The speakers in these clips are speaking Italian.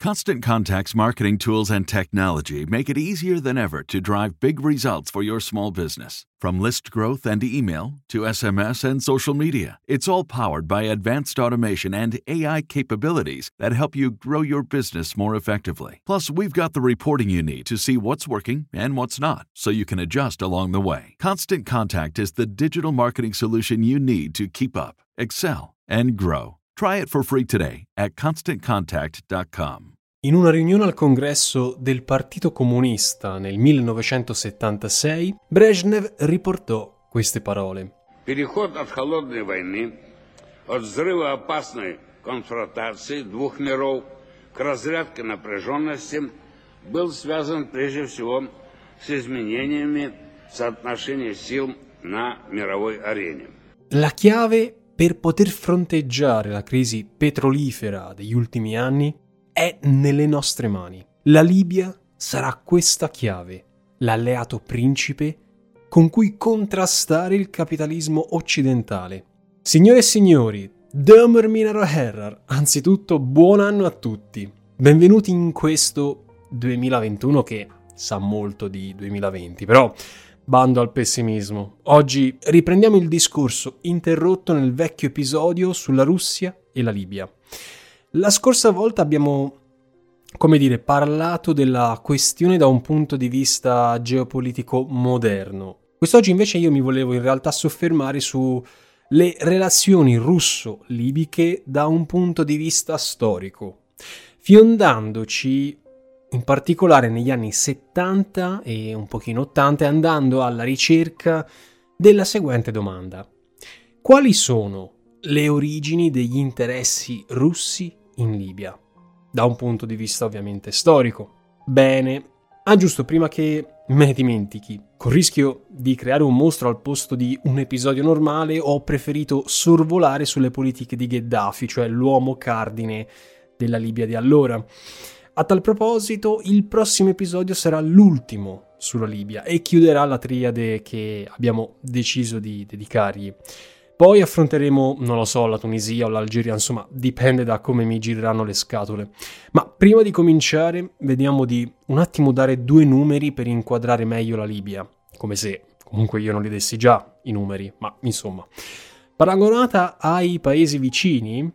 Constant Contact's marketing tools and technology make it easier than ever to drive big results for your small business. From list growth and email to SMS and social media, it's all powered by advanced automation and AI capabilities that help you grow your business more effectively. Plus, we've got the reporting you need to see what's working and what's not, so you can adjust along the way. Constant Contact is the digital marketing solution you need to keep up, excel, and grow. Try it for free today at constantcontact.com. In una riunione al congresso del Partito Comunista nel 1976, Brezhnev riportò queste parole. Переход от холодной войны, от взрыва опасной конфронтации двух миров к разрядке напряженности был связан прежде всего с изменениями соотношения сил на мировой арене. La chiave per poter fronteggiare la crisi petrolifera degli ultimi anni è nelle nostre mani. La Libia sarà questa chiave, l'alleato principe con cui contrastare il capitalismo occidentale. Signore e signori, Dömer Minaro Herrar, anzitutto buon anno a tutti. Benvenuti in questo 2021 che sa molto di 2020, però Bando al pessimismo. Oggi riprendiamo il discorso interrotto nel vecchio episodio sulla Russia e la Libia. La scorsa volta abbiamo, come dire, parlato della questione da un punto di vista geopolitico moderno. Quest'oggi invece io mi volevo in realtà soffermare sulle relazioni russo-libiche da un punto di vista storico, fiondandoci in particolare negli anni 70 e un pochino 80 andando alla ricerca della seguente domanda. Quali sono le origini degli interessi russi in Libia? Da un punto di vista ovviamente storico. Bene, ah giusto, prima che me ne dimentichi, con rischio di creare un mostro al posto di un episodio normale, ho preferito sorvolare sulle politiche di Gheddafi, cioè l'uomo cardine della Libia di allora. A tal proposito, il prossimo episodio sarà l'ultimo sulla Libia e chiuderà la triade che abbiamo deciso di dedicargli. Poi affronteremo, non lo so, la Tunisia o l'Algeria, insomma, dipende da come mi gireranno le scatole. Ma prima di cominciare, vediamo di un attimo dare due numeri per inquadrare meglio la Libia, come se comunque io non li dessi già i numeri, ma insomma. Paragonata ai paesi vicini,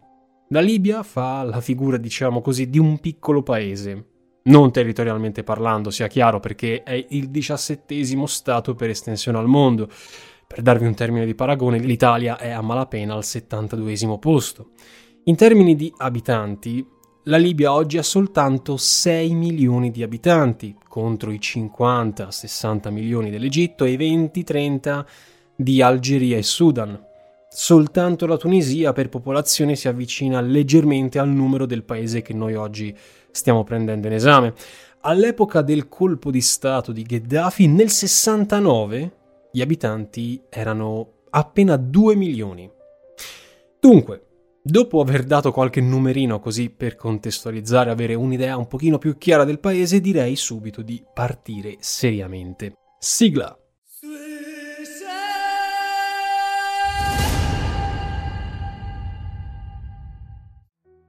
la Libia fa la figura, diciamo così, di un piccolo paese. Non territorialmente parlando, sia chiaro, perché è il diciassettesimo stato per estensione al mondo. Per darvi un termine di paragone, l'Italia è a malapena al 72 posto. In termini di abitanti, la Libia oggi ha soltanto 6 milioni di abitanti, contro i 50-60 milioni dell'Egitto e i 20-30 di Algeria e Sudan. Soltanto la Tunisia per popolazione si avvicina leggermente al numero del paese che noi oggi stiamo prendendo in esame. All'epoca del colpo di Stato di Gheddafi, nel 69, gli abitanti erano appena 2 milioni. Dunque, dopo aver dato qualche numerino così per contestualizzare, avere un'idea un pochino più chiara del paese, direi subito di partire seriamente. Sigla!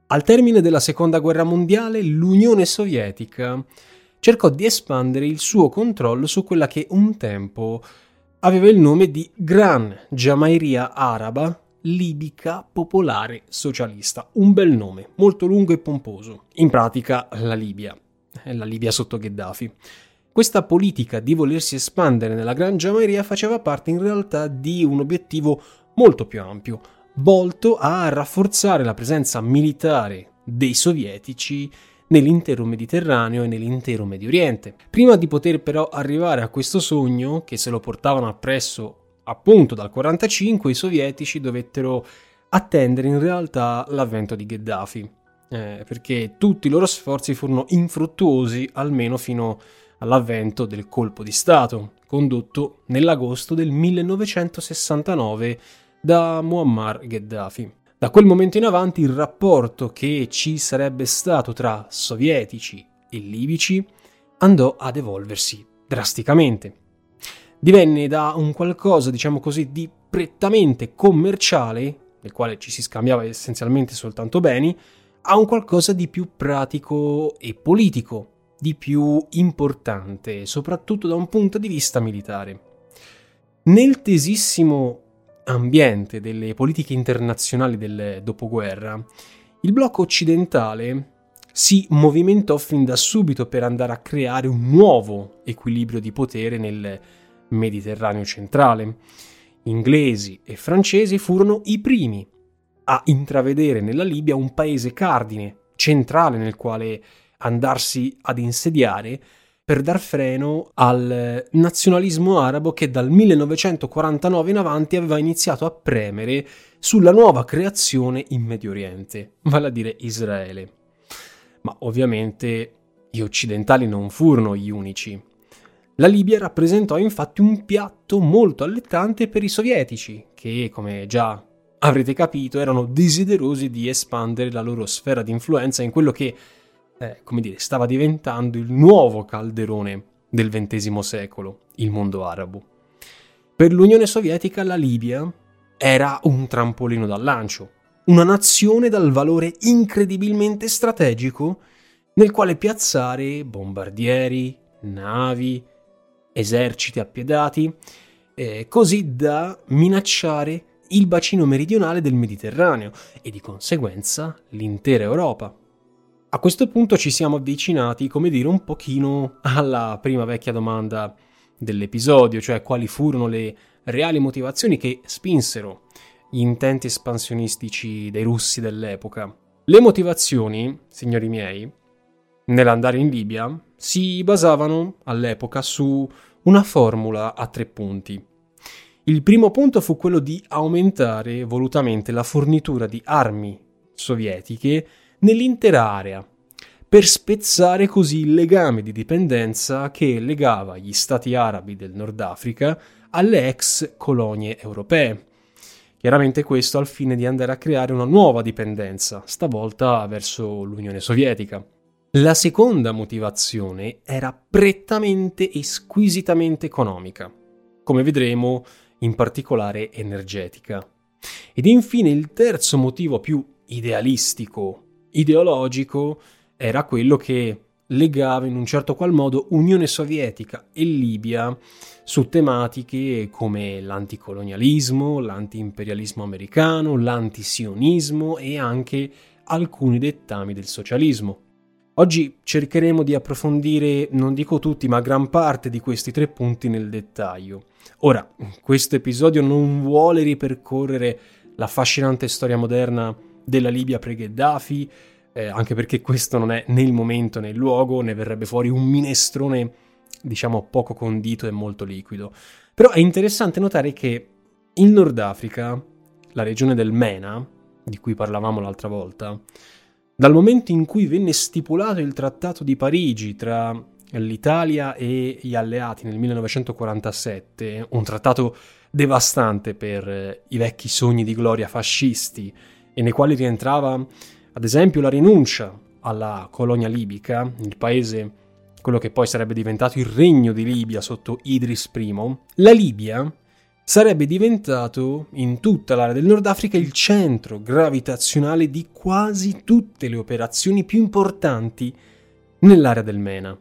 Al termine della seconda guerra mondiale, l'Unione Sovietica cercò di espandere il suo controllo su quella che un tempo aveva il nome di Gran Giamairia Araba Libica Popolare Socialista. Un bel nome, molto lungo e pomposo. In pratica la Libia, la Libia sotto Gheddafi. Questa politica di volersi espandere nella Gran Giamairia faceva parte in realtà di un obiettivo molto più ampio, volto a rafforzare la presenza militare dei sovietici nell'intero Mediterraneo e nell'intero Medio Oriente. Prima di poter però arrivare a questo sogno, che se lo portavano appresso appunto dal 45, i sovietici dovettero attendere in realtà l'avvento di Gheddafi. eh, perché tutti i loro sforzi furono infruttuosi almeno fino all'avvento del colpo di Stato, condotto nell'agosto del 1969 da Muammar Gheddafi. Da quel momento in avanti il rapporto che ci sarebbe stato tra sovietici e libici andò ad evolversi drasticamente. Divenne da un qualcosa, diciamo così, di prettamente commerciale, nel quale ci si scambiava essenzialmente soltanto beni, a un qualcosa di più pratico e politico, di più importante, soprattutto da un punto di vista militare. Nel tesissimo ambiente delle politiche internazionali del dopoguerra, il blocco occidentale si movimentò fin da subito per andare a creare un nuovo equilibrio di potere nel Mediterraneo centrale. Inglesi e francesi furono i primi a intravedere nella Libia un paese cardine, centrale nel quale andarsi ad insediare per dar freno al nazionalismo arabo che dal 1949 in avanti aveva iniziato a premere sulla nuova creazione in Medio Oriente, vale a dire Israele. Ma ovviamente gli occidentali non furono gli unici. La Libia rappresentò infatti un piatto molto allettante per i sovietici, che, come già avrete capito, erano desiderosi di espandere la loro sfera di influenza in quello che eh, come dire, stava diventando il nuovo calderone del XX secolo, il mondo arabo. Per l'Unione Sovietica la Libia era un trampolino da lancio, una nazione dal valore incredibilmente strategico nel quale piazzare bombardieri, navi, eserciti appiedati, eh, così da minacciare il bacino meridionale del Mediterraneo e di conseguenza l'intera Europa. A questo punto ci siamo avvicinati, come dire, un pochino alla prima vecchia domanda dell'episodio, cioè quali furono le reali motivazioni che spinsero gli intenti espansionistici dei russi dell'epoca. Le motivazioni, signori miei, nell'andare in Libia si basavano all'epoca su una formula a tre punti. Il primo punto fu quello di aumentare volutamente la fornitura di armi sovietiche nell'intera area, per spezzare così il legame di dipendenza che legava gli stati arabi del Nord Africa alle ex colonie europee. Chiaramente questo al fine di andare a creare una nuova dipendenza, stavolta verso l'Unione Sovietica. La seconda motivazione era prettamente e squisitamente economica, come vedremo in particolare energetica. Ed infine il terzo motivo più idealistico ideologico era quello che legava in un certo qual modo Unione Sovietica e Libia su tematiche come l'anticolonialismo, l'antiimperialismo americano, l'antisionismo e anche alcuni dettami del socialismo. Oggi cercheremo di approfondire, non dico tutti, ma gran parte di questi tre punti nel dettaglio. Ora, questo episodio non vuole ripercorrere l'affascinante storia moderna della Libia pre-Gheddafi, eh, anche perché questo non è né il momento né il luogo, ne verrebbe fuori un minestrone, diciamo, poco condito e molto liquido. Però è interessante notare che in Nord Africa, la regione del Mena, di cui parlavamo l'altra volta, dal momento in cui venne stipulato il Trattato di Parigi tra l'Italia e gli alleati nel 1947, un trattato devastante per i vecchi sogni di gloria fascisti e nei quali rientrava ad esempio la rinuncia alla colonia libica, il paese, quello che poi sarebbe diventato il regno di Libia sotto Idris I, la Libia sarebbe diventato in tutta l'area del Nord Africa il centro gravitazionale di quasi tutte le operazioni più importanti nell'area del MENA.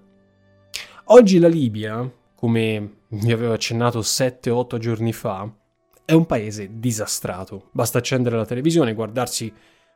Oggi la Libia, come vi avevo accennato 7-8 giorni fa, è un paese disastrato. Basta accendere la televisione, guardarsi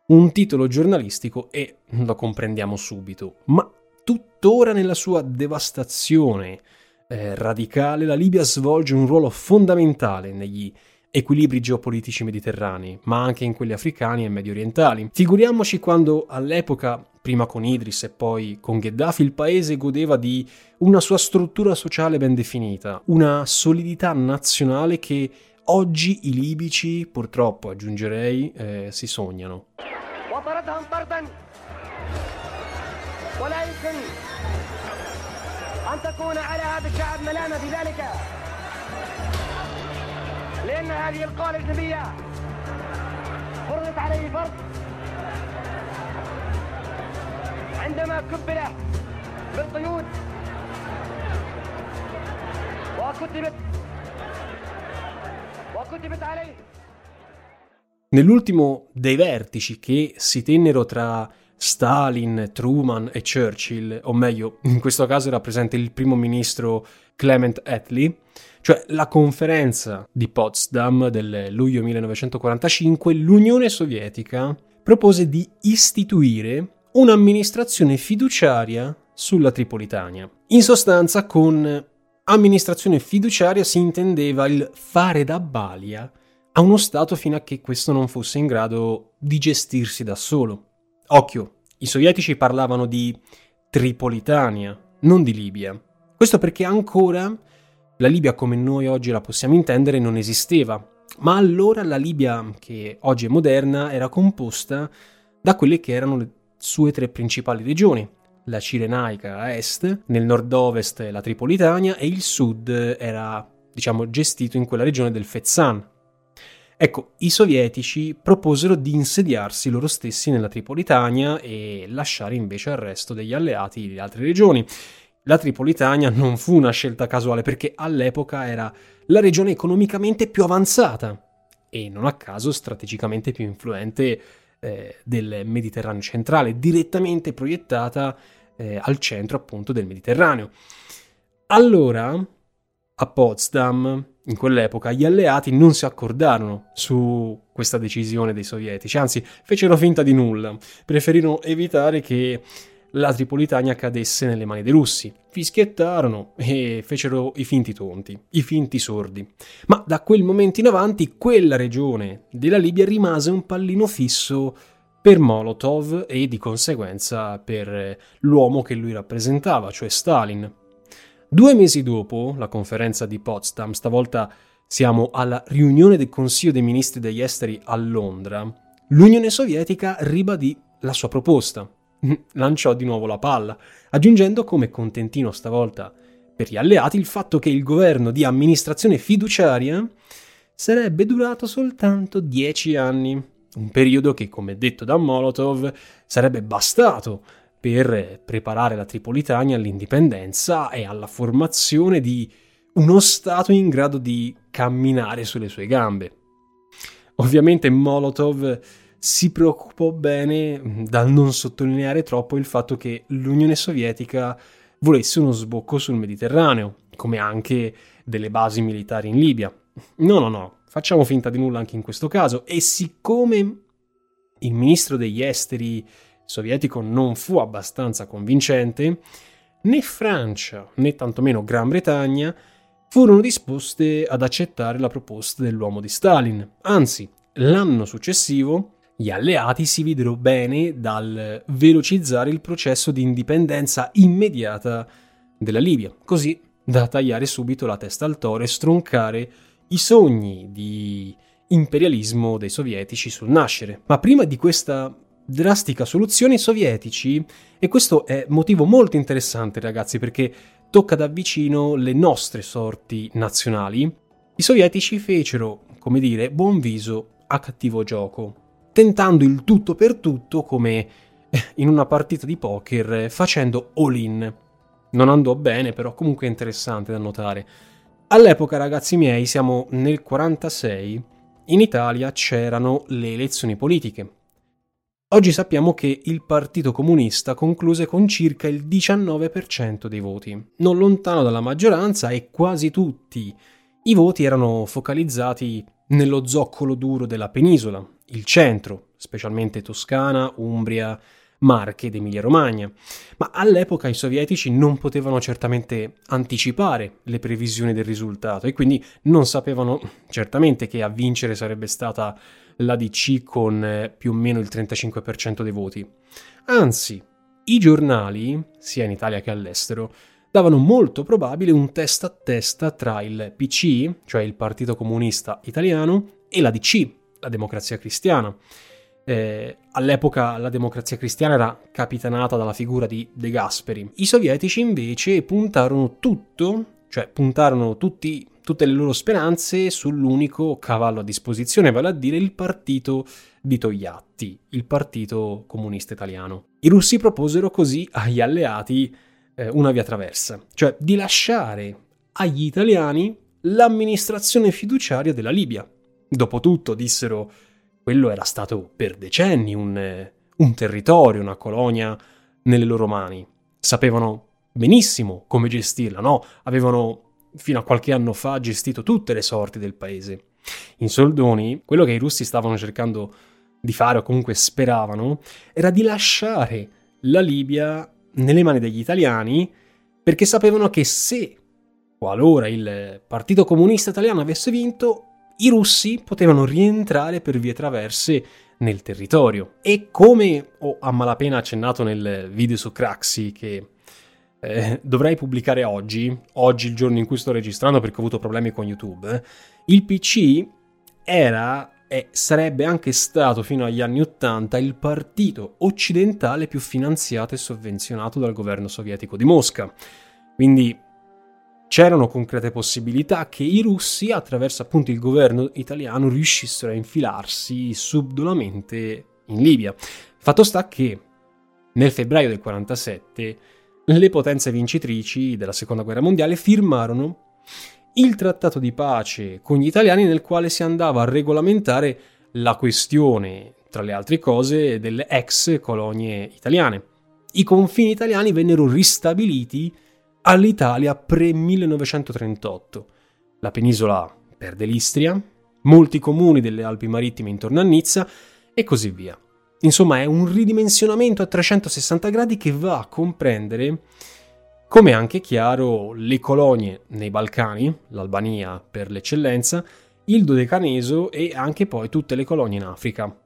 un titolo giornalistico e lo comprendiamo subito. Ma tuttora nella sua devastazione eh, radicale, la Libia svolge un ruolo fondamentale negli equilibri geopolitici mediterranei, ma anche in quelli africani e medio orientali. Figuriamoci quando all'epoca, prima con Idris e poi con Gheddafi, il paese godeva di una sua struttura sociale ben definita, una solidità nazionale che oggi i libici, purtroppo aggiungerei, eh, si sognano. ولا يمكن أن تكون على هذا الشعب ملامة في لأن هذه القوى الأجنبية فرضت عليه فرض عندما كبل بالقيود وكتبت Nell'ultimo dei vertici che si tennero tra Stalin, Truman e Churchill, o meglio, in questo caso era presente il primo ministro Clement Attlee, cioè la conferenza di Potsdam del luglio 1945, l'Unione Sovietica propose di istituire un'amministrazione fiduciaria sulla Tripolitania. In sostanza, con amministrazione fiduciaria si intendeva il fare da balia a uno Stato fino a che questo non fosse in grado di gestirsi da solo. Occhio, i sovietici parlavano di Tripolitania, non di Libia. Questo perché ancora la Libia come noi oggi la possiamo intendere non esisteva, ma allora la Libia, che oggi è moderna, era composta da quelle che erano le sue tre principali regioni, la Cirenaica a est, nel nord-ovest la Tripolitania e il sud era, diciamo, gestito in quella regione del Fezzan, Ecco, i sovietici proposero di insediarsi loro stessi nella Tripolitania e lasciare invece al resto degli alleati le altre regioni. La Tripolitania non fu una scelta casuale perché all'epoca era la regione economicamente più avanzata e non a caso strategicamente più influente eh, del Mediterraneo centrale, direttamente proiettata eh, al centro appunto del Mediterraneo. Allora, a Potsdam, in quell'epoca, gli alleati non si accordarono su questa decisione dei sovietici, anzi fecero finta di nulla, preferirono evitare che la Tripolitania cadesse nelle mani dei russi. Fischiettarono e fecero i finti tonti, i finti sordi. Ma da quel momento in avanti quella regione della Libia rimase un pallino fisso per Molotov e di conseguenza per l'uomo che lui rappresentava, cioè Stalin. Due mesi dopo la conferenza di Potsdam, stavolta siamo alla riunione del Consiglio dei Ministri degli Esteri a Londra, l'Unione Sovietica ribadì la sua proposta. Lanciò di nuovo la palla, aggiungendo come contentino stavolta per gli alleati il fatto che il governo di amministrazione fiduciaria sarebbe durato soltanto dieci anni, un periodo che, come detto da Molotov, sarebbe bastato per preparare la Tripolitania all'indipendenza e alla formazione di uno Stato in grado di camminare sulle sue gambe. Ovviamente Molotov si preoccupò bene dal non sottolineare troppo il fatto che l'Unione Sovietica volesse uno sbocco sul Mediterraneo, come anche delle basi militari in Libia. No, no, no, facciamo finta di nulla anche in questo caso e siccome il ministro degli esteri sovietico non fu abbastanza convincente, né Francia né tantomeno Gran Bretagna furono disposte ad accettare la proposta dell'uomo di Stalin. Anzi, l'anno successivo gli alleati si videro bene dal velocizzare il processo di indipendenza immediata della Libia, così da tagliare subito la testa al toro e stroncare i sogni di imperialismo dei sovietici sul nascere. Ma prima di questa drastica soluzione i sovietici, e questo è motivo molto interessante ragazzi perché tocca da vicino le nostre sorti nazionali, i sovietici fecero, come dire, buon viso a cattivo gioco, tentando il tutto per tutto come in una partita di poker facendo all-in. Non andò bene, però comunque è interessante da notare. All'epoca, ragazzi miei, siamo nel 46, in Italia c'erano le elezioni politiche. Oggi sappiamo che il Partito Comunista concluse con circa il 19% dei voti, non lontano dalla maggioranza e quasi tutti i voti erano focalizzati nello zoccolo duro della penisola, il centro, specialmente Toscana, Umbria, Marche ed Emilia-Romagna. Ma all'epoca i sovietici non potevano certamente anticipare le previsioni del risultato e quindi non sapevano certamente che a vincere sarebbe stata l'ADC con eh, più o meno il 35% dei voti. Anzi, i giornali, sia in Italia che all'estero, davano molto probabile un testa a testa tra il PC, cioè il Partito Comunista Italiano, e l'ADC, la Democrazia Cristiana. Eh, all'epoca la democrazia cristiana era capitanata dalla figura di De Gasperi. I sovietici invece puntarono tutto, cioè puntarono tutti, tutte le loro speranze sull'unico cavallo a disposizione, vale a dire il partito di Togliatti, il partito comunista italiano. I russi proposero così agli alleati eh, una via traversa, cioè di lasciare agli italiani l'amministrazione fiduciaria della Libia. Dopotutto, dissero, quello era stato per decenni un, un territorio, una colonia nelle loro mani. Sapevano benissimo come gestirla, no? Avevano fino a qualche anno fa gestito tutte le sorti del paese. In soldoni, quello che i russi stavano cercando di fare, o comunque speravano, era di lasciare la Libia nelle mani degli italiani, perché sapevano che se, qualora il Partito Comunista Italiano avesse vinto, i russi potevano rientrare per vie traverse nel territorio. E come ho a malapena accennato nel video su Craxi che eh, dovrei pubblicare oggi, oggi il giorno in cui sto registrando perché ho avuto problemi con YouTube, eh, il PC era e sarebbe anche stato fino agli anni Ottanta il partito occidentale più finanziato e sovvenzionato dal governo sovietico di Mosca. Quindi c'erano concrete possibilità che i russi, attraverso appunto il governo italiano, riuscissero a infilarsi subdolamente in Libia. Fatto sta che nel febbraio del 47 le potenze vincitrici della seconda guerra mondiale firmarono il trattato di pace con gli italiani nel quale si andava a regolamentare la questione, tra le altre cose, delle ex colonie italiane. I confini italiani vennero ristabiliti all'Italia pre-1938. La penisola perde l'Istria, molti comuni delle Alpi Marittime intorno a Nizza e così via. Insomma, è un ridimensionamento a 360 gradi che va a comprendere, come anche chiaro, le colonie nei Balcani, l'Albania per l'eccellenza, il Dodecaneso e anche poi tutte le colonie in Africa.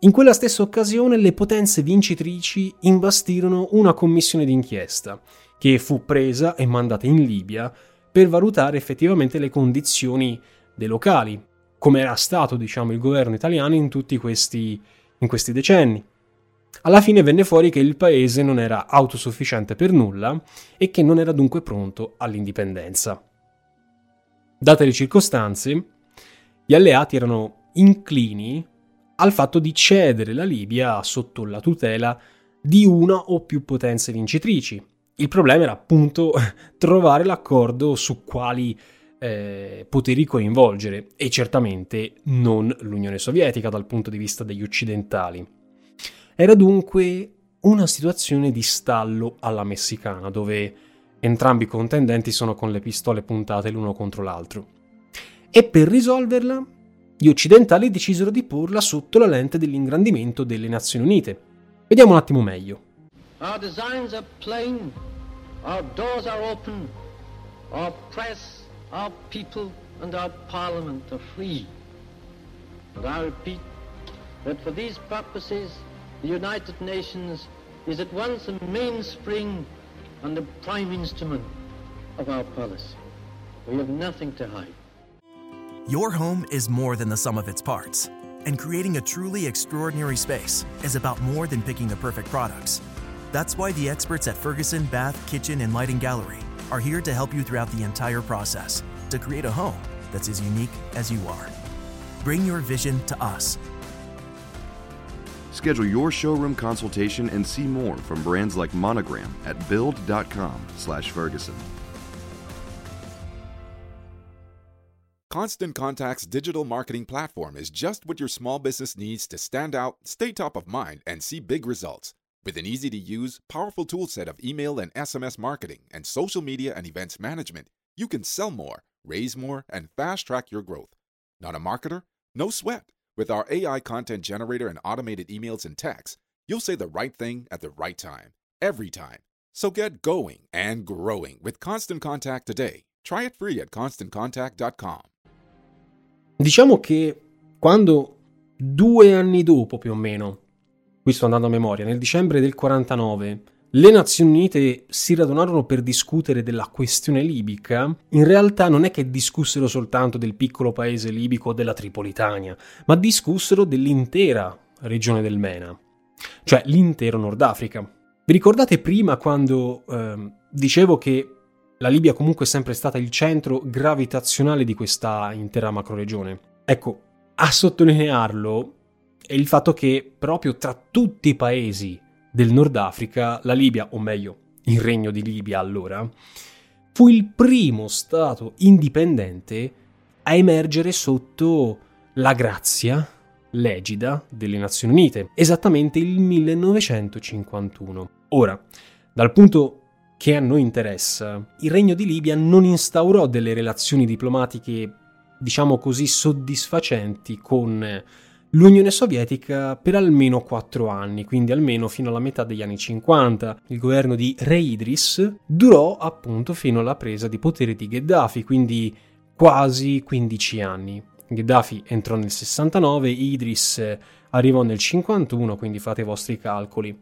In quella stessa occasione le potenze vincitrici imbastirono una commissione d'inchiesta che fu presa e mandata in Libia per valutare effettivamente le condizioni dei locali, come era stato diciamo, il governo italiano in tutti questi, in questi decenni. Alla fine venne fuori che il paese non era autosufficiente per nulla e che non era dunque pronto all'indipendenza. Date le circostanze, gli alleati erano inclini al fatto di cedere la Libia sotto la tutela di una o più potenze vincitrici, il problema era appunto trovare l'accordo su quali eh, poteri coinvolgere e certamente non l'Unione Sovietica dal punto di vista degli occidentali. Era dunque una situazione di stallo alla messicana dove entrambi i contendenti sono con le pistole puntate l'uno contro l'altro. E per risolverla, gli occidentali decisero di porla sotto la lente dell'ingrandimento delle Nazioni Unite. Vediamo un attimo meglio. Our designs are plain. Our doors are open. Our press, our people, and our parliament are free. But I repeat that for these purposes, the United Nations is at once a mainspring and a prime instrument of our policy. We have nothing to hide. Your home is more than the sum of its parts, and creating a truly extraordinary space is about more than picking the perfect products. That's why the experts at Ferguson Bath, Kitchen, and Lighting Gallery are here to help you throughout the entire process to create a home that's as unique as you are. Bring your vision to us. Schedule your showroom consultation and see more from brands like Monogram at build.com/ferguson. Constant Contact's digital marketing platform is just what your small business needs to stand out, stay top of mind, and see big results. With an easy to use, powerful toolset of email and SMS marketing and social media and events management, you can sell more, raise more, and fast track your growth. Not a marketer? No sweat. With our AI content generator and automated emails and texts, you'll say the right thing at the right time, every time. So get going and growing with Constant Contact today. Try it free at constantcontact.com. Diciamo che quando due anni dopo più o meno qui sto andando a memoria, nel dicembre del 49 le Nazioni Unite si radunarono per discutere della questione libica, in realtà non è che discussero soltanto del piccolo paese libico della Tripolitania, ma discussero dell'intera regione del Mena, cioè l'intero Nord Africa. Vi ricordate prima quando eh, dicevo che la Libia comunque è sempre stata il centro gravitazionale di questa intera macroregione? Ecco, a sottolinearlo è il fatto che proprio tra tutti i paesi del Nord Africa, la Libia, o meglio, il regno di Libia allora, fu il primo Stato indipendente a emergere sotto la grazia legida delle Nazioni Unite, esattamente il 1951. Ora, dal punto che a noi interessa, il Regno di Libia non instaurò delle relazioni diplomatiche, diciamo così, soddisfacenti con l'Unione Sovietica per almeno quattro anni, quindi almeno fino alla metà degli anni 50. Il governo di Re Idris durò appunto fino alla presa di potere di Gheddafi, quindi quasi 15 anni. Gheddafi entrò nel 69, Idris arrivò nel 51, quindi fate i vostri calcoli.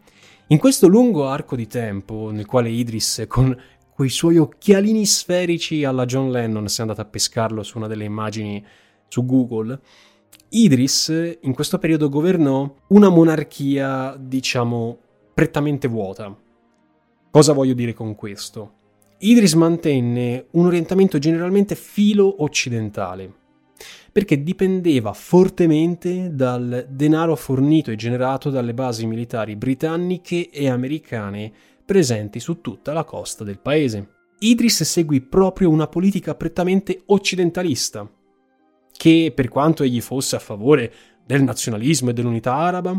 In questo lungo arco di tempo, nel quale Idris, con quei suoi occhialini sferici alla John Lennon, si è andato a pescarlo su una delle immagini su Google, Idris in questo periodo governò una monarchia, diciamo, prettamente vuota. Cosa voglio dire con questo? Idris mantenne un orientamento generalmente filo-occidentale, perché dipendeva fortemente dal denaro fornito e generato dalle basi militari britanniche e americane presenti su tutta la costa del paese. Idris seguì proprio una politica prettamente occidentalista, che per quanto egli fosse a favore del nazionalismo e dell'unità araba,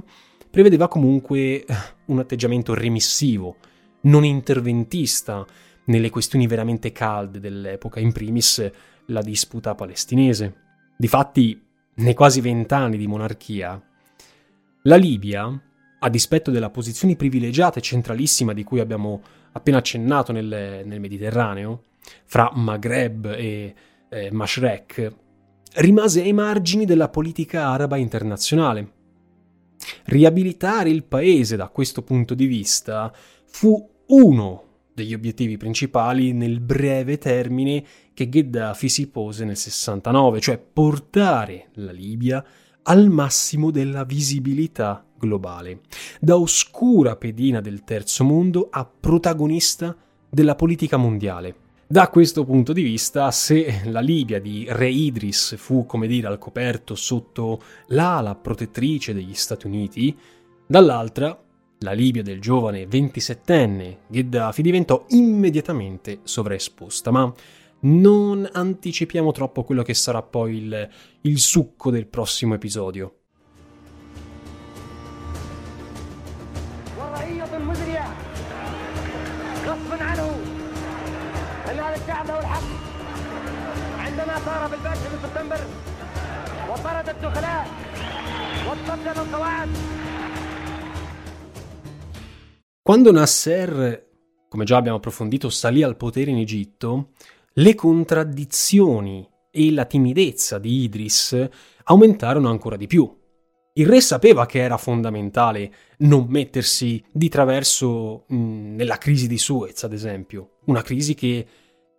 prevedeva comunque eh, un atteggiamento remissivo, non interventista nelle questioni veramente calde dell'epoca, in primis la disputa palestinese. Difatti, nei quasi vent'anni di monarchia, la Libia, a dispetto della posizione privilegiata e centralissima di cui abbiamo appena accennato nel, nel Mediterraneo, fra Maghreb e eh, Mashrek, rimase ai margini della politica araba internazionale. Riabilitare il paese da questo punto di vista fu uno degli obiettivi principali nel breve termine che Gheddafi si pose nel 69, cioè portare la Libia al massimo della visibilità globale, da oscura pedina del terzo mondo a protagonista della politica mondiale. Da questo punto di vista, se la Libia di Re Idris fu, come dire, al coperto sotto l'ala protettrice degli Stati Uniti, dall'altra, la Libia del giovane 27enne Gheddafi diventò immediatamente sovraesposta, ma non anticipiamo troppo quello che sarà poi il, il succo del prossimo episodio. وطرد الدخلاء واتصدر القواعد Quando Nasser, come già abbiamo approfondito, salì al potere in Egitto, le contraddizioni e la timidezza di Idris aumentarono ancora di più. Il re sapeva che era fondamentale non mettersi di traverso mh, nella crisi di Suez, ad esempio, una crisi che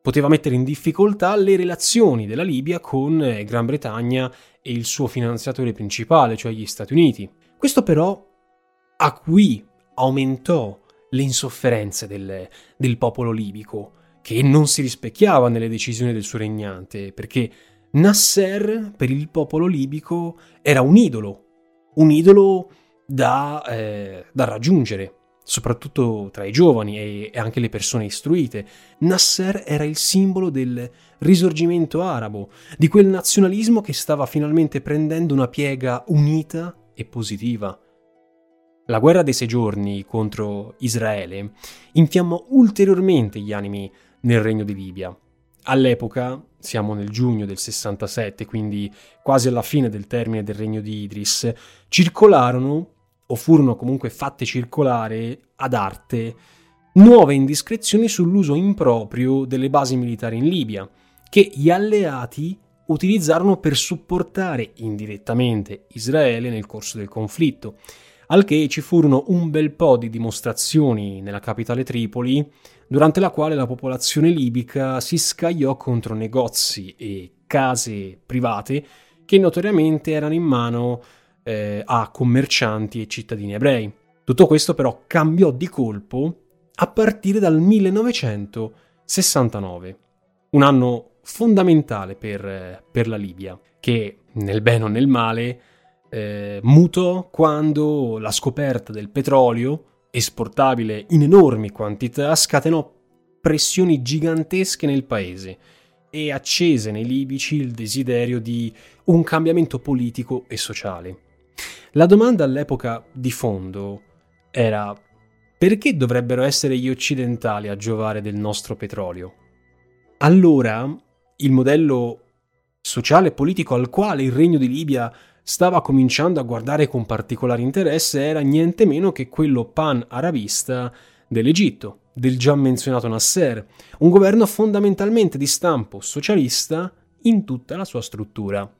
poteva mettere in difficoltà le relazioni della Libia con eh, Gran Bretagna e il suo finanziatore principale, cioè gli Stati Uniti. Questo però acuì, aumentò le insofferenze del, del popolo libico, che non si rispecchiava nelle decisioni del suo regnante, perché Nasser per il popolo libico era un idolo, un idolo da, eh, da raggiungere soprattutto tra i giovani e, anche le persone istruite. Nasser era il simbolo del risorgimento arabo, di quel nazionalismo che stava finalmente prendendo una piega unita e positiva. La guerra dei sei giorni contro Israele infiammò ulteriormente gli animi nel regno di Libia. All'epoca, siamo nel giugno del 67, quindi quasi alla fine del termine del regno di Idris, circolarono o furono comunque fatte circolare ad arte nuove indiscrezioni sull'uso improprio delle basi militari in Libia, che gli alleati utilizzarono per supportare indirettamente Israele nel corso del conflitto, al che ci furono un bel po' di dimostrazioni nella capitale Tripoli, durante la quale la popolazione libica si scagliò contro negozi e case private che notoriamente erano in mano eh, a commercianti e cittadini ebrei. Tutto questo però cambiò di colpo a partire dal 1969, un anno fondamentale per, per la Libia, che nel bene o nel male eh, mutò quando la scoperta del petrolio, esportabile in enormi quantità, scatenò pressioni gigantesche nel paese e accese nei libici il desiderio di un cambiamento politico e sociale. La domanda all'epoca di fondo era perché dovrebbero essere gli occidentali a giovare del nostro petrolio? Allora, il modello sociale e politico al quale il regno di Libia stava cominciando a guardare con particolare interesse era niente meno che quello pan-arabista dell'Egitto, del già menzionato Nasser, un governo fondamentalmente di stampo socialista in tutta la sua struttura.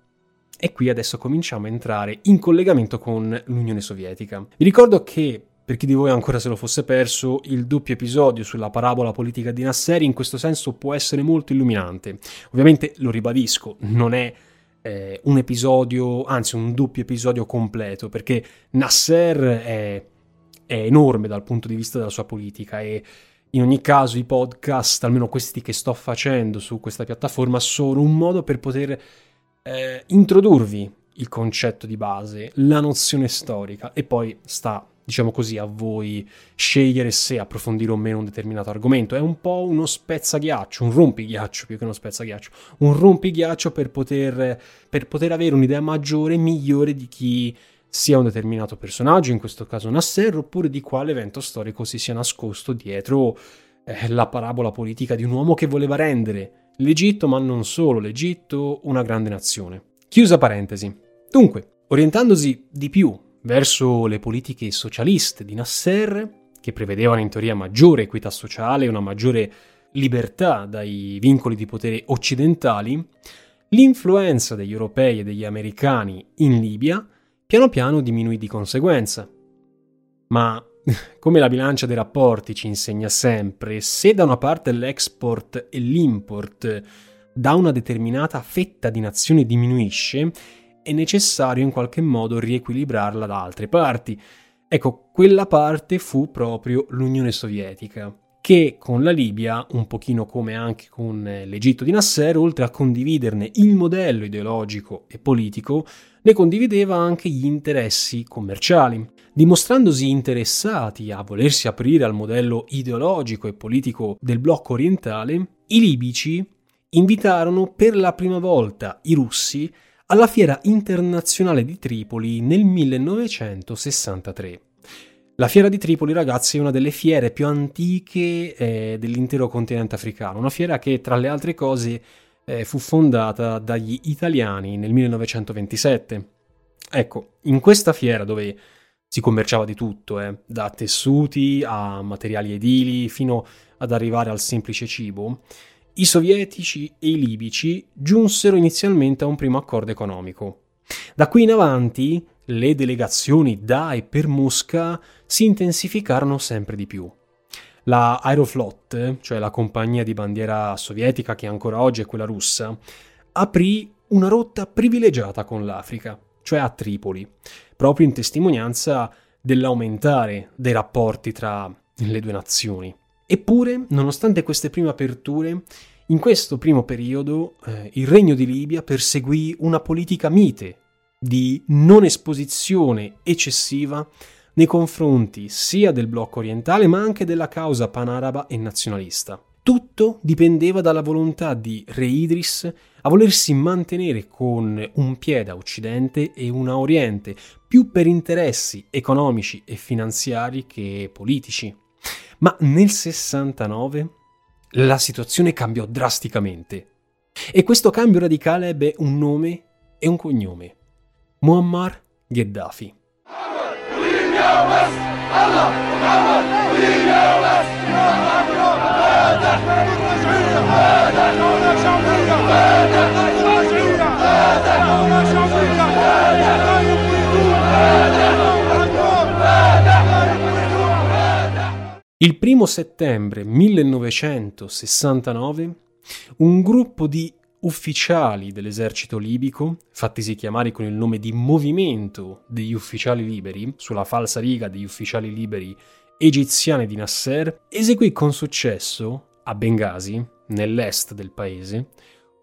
E qui adesso cominciamo a entrare in collegamento con l'Unione Sovietica. Vi ricordo che per chi di voi ancora se lo fosse perso, il doppio episodio sulla parabola politica di Nasser in questo senso può essere molto illuminante. Ovviamente lo ribadisco, non è eh, un episodio, anzi un doppio episodio completo, perché Nasser è, è enorme dal punto di vista della sua politica e in ogni caso i podcast, almeno questi che sto facendo su questa piattaforma, sono un modo per poter eh, introdurvi il concetto di base, la nozione storica e poi sta diciamo così, a voi scegliere se approfondire o meno un determinato argomento. È un po' uno spezzaghiaccio, un rompighiaccio più che uno spezzaghiaccio, un rompighiaccio per poter, per poter avere un'idea maggiore migliore di chi sia un determinato personaggio, in questo caso Nasser, oppure di quale evento storico si sia nascosto dietro eh, la parabola politica di un uomo che voleva rendere l'Egitto, ma non solo l'Egitto, una grande nazione. Chiusa parentesi. Dunque, orientandosi di più verso le politiche socialiste di Nasser, che prevedevano in teoria maggiore equità sociale e una maggiore libertà dai vincoli di potere occidentali, l'influenza degli europei e degli americani in Libia piano piano diminuì di conseguenza. Ma, come la bilancia dei rapporti ci insegna sempre, se da una parte l'export e l'import da una determinata fetta di nazione diminuisce, è necessario in qualche modo riequilibrarla da altre parti. Ecco, quella parte fu proprio l'Unione Sovietica, che con la Libia, un pochino come anche con l'Egitto di Nasser, oltre a condividerne il modello ideologico e politico, ne condivideva anche gli interessi commerciali. Dimostrandosi interessati a volersi aprire al modello ideologico e politico del blocco orientale, i libici invitarono per la prima volta i russi alla Fiera internazionale di Tripoli nel 1963. La Fiera di Tripoli, ragazzi, è una delle fiere più antiche eh, dell'intero continente africano, una fiera che, tra le altre cose, eh, fu fondata dagli italiani nel 1927. Ecco, in questa fiera dove si commerciava di tutto, eh, da tessuti a materiali edili fino ad arrivare al semplice cibo, i sovietici e i libici giunsero inizialmente a un primo accordo economico. Da qui in avanti le delegazioni da e per Mosca si intensificarono sempre di più. La Aeroflot, cioè la compagnia di bandiera sovietica che ancora oggi è quella russa, aprì una rotta privilegiata con l'Africa, cioè a Tripoli, proprio in testimonianza dell'aumentare dei rapporti tra le due nazioni. Eppure, nonostante queste prime aperture, in questo primo periodo eh, il Regno di Libia perseguì una politica mite di non esposizione eccessiva nei confronti sia del blocco orientale ma anche della causa panaraba e nazionalista. Tutto dipendeva dalla volontà di Re Idris a volersi mantenere con un piede a occidente e una a oriente, più per interessi economici e finanziari che politici. Ma nel 69 la situazione cambiò drasticamente. E questo cambio radicale ebbe un nome e un cognome. Muammar Gheddafi. Il primo settembre 1969 un gruppo di ufficiali dell'esercito libico, fattisi chiamare con il nome di Movimento degli Ufficiali Liberi, sulla falsa riga degli Ufficiali Liberi egiziani di Nasser, eseguì con successo, a Bengasi, nell'est del paese,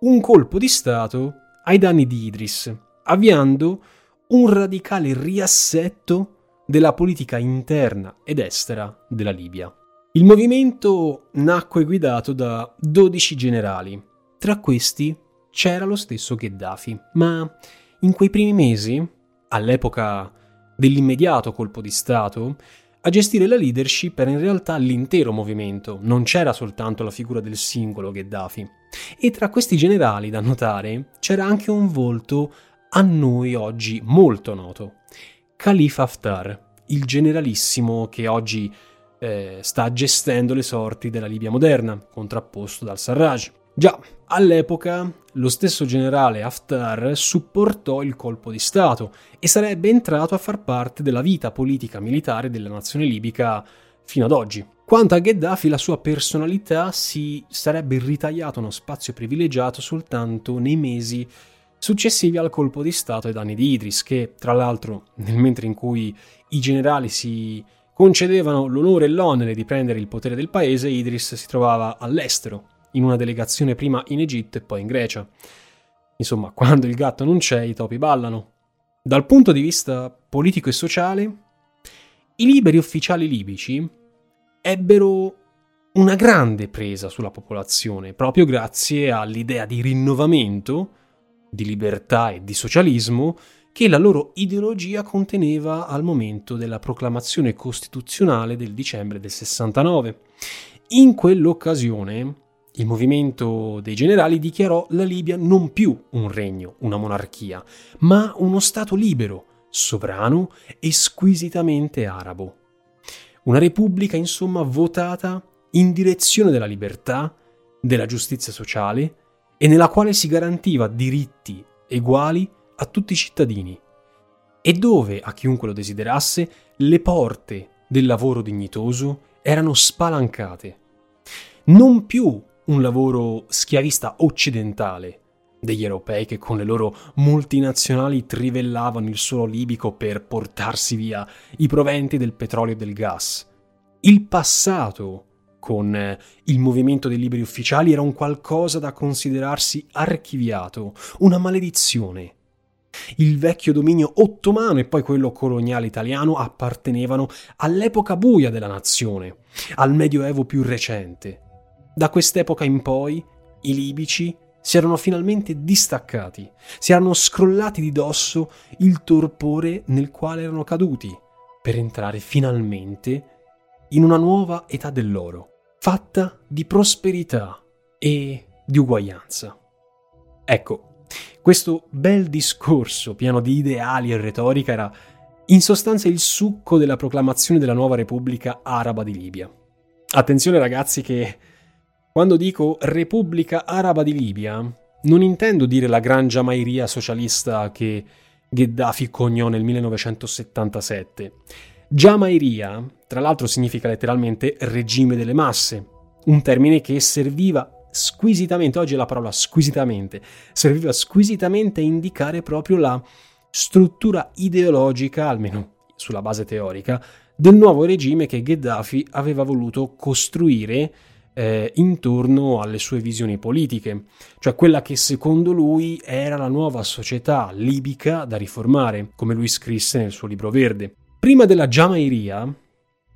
un colpo di Stato ai danni di Idris, avviando un radicale riassetto della politica interna ed estera della Libia. Il movimento nacque guidato da 12 generali. Tra questi c'era lo stesso Gheddafi, ma in quei primi mesi, all'epoca dell'immediato colpo di Stato, a gestire la leadership era in realtà l'intero movimento, non c'era soltanto la figura del singolo Gheddafi. E tra questi generali, da notare, c'era anche un volto a noi oggi molto noto, Khalifa Haftar, il generalissimo che oggi eh, sta gestendo le sorti della Libia moderna, contrapposto dal Sarraj. Già, all'epoca lo stesso generale Haftar supportò il colpo di Stato e sarebbe entrato a far parte della vita politica militare della nazione libica fino ad oggi. Quanto a Gheddafi, la sua personalità si sarebbe ritagliata uno spazio privilegiato soltanto nei mesi successivi al colpo di Stato ai danni di Idris, che tra l'altro nel mentre in cui i generali si concedevano l'onore e l'onere di prendere il potere del paese, Idris si trovava all'estero, in una delegazione prima in Egitto e poi in Grecia. Insomma, quando il gatto non c'è, i topi ballano. Dal punto di vista politico e sociale, i liberi ufficiali libici ebbero una grande presa sulla popolazione, proprio grazie all'idea di rinnovamento, di libertà e di socialismo che la loro ideologia conteneva al momento della proclamazione costituzionale del dicembre del 69. In quell'occasione il movimento dei generali dichiarò la Libia non più un regno, una monarchia, ma uno Stato libero, sovrano e squisitamente arabo. Una repubblica, insomma, votata in direzione della libertà, della giustizia sociale e nella quale si garantiva diritti eguali a tutti i cittadini e dove, a chiunque lo desiderasse, le porte del lavoro dignitoso erano spalancate. Non più un lavoro schiavista occidentale degli europei che con le loro multinazionali trivellavano il suolo libico per portarsi via i proventi del petrolio e del gas. Il passato con eh, il movimento dei liberi ufficiali era un qualcosa da considerarsi archiviato, una maledizione. Il vecchio dominio ottomano e poi quello coloniale italiano appartenevano all'epoca buia della nazione, al medioevo più recente. Da quest'epoca in poi i libici si erano finalmente distaccati, si erano scrollati di dosso il torpore nel quale erano caduti, per entrare finalmente in una nuova età dell'oro, fatta di prosperità e di uguaglianza. Ecco, questo bel discorso pieno di ideali e retorica era in sostanza il succo della proclamazione della nuova Repubblica Araba di Libia. Attenzione ragazzi che quando dico Repubblica Araba di Libia, non intendo dire la gran giamairia socialista che Gheddafi coniò nel 1977. Giamairia, tra l'altro, significa letteralmente regime delle masse, un termine che serviva squisitamente, oggi è la parola squisitamente, serviva squisitamente a indicare proprio la struttura ideologica, almeno sulla base teorica, del nuovo regime che Gheddafi aveva voluto costruire eh, intorno alle sue visioni politiche, cioè quella che secondo lui era la nuova società libica da riformare, come lui scrisse nel suo libro verde. Prima della Jamairia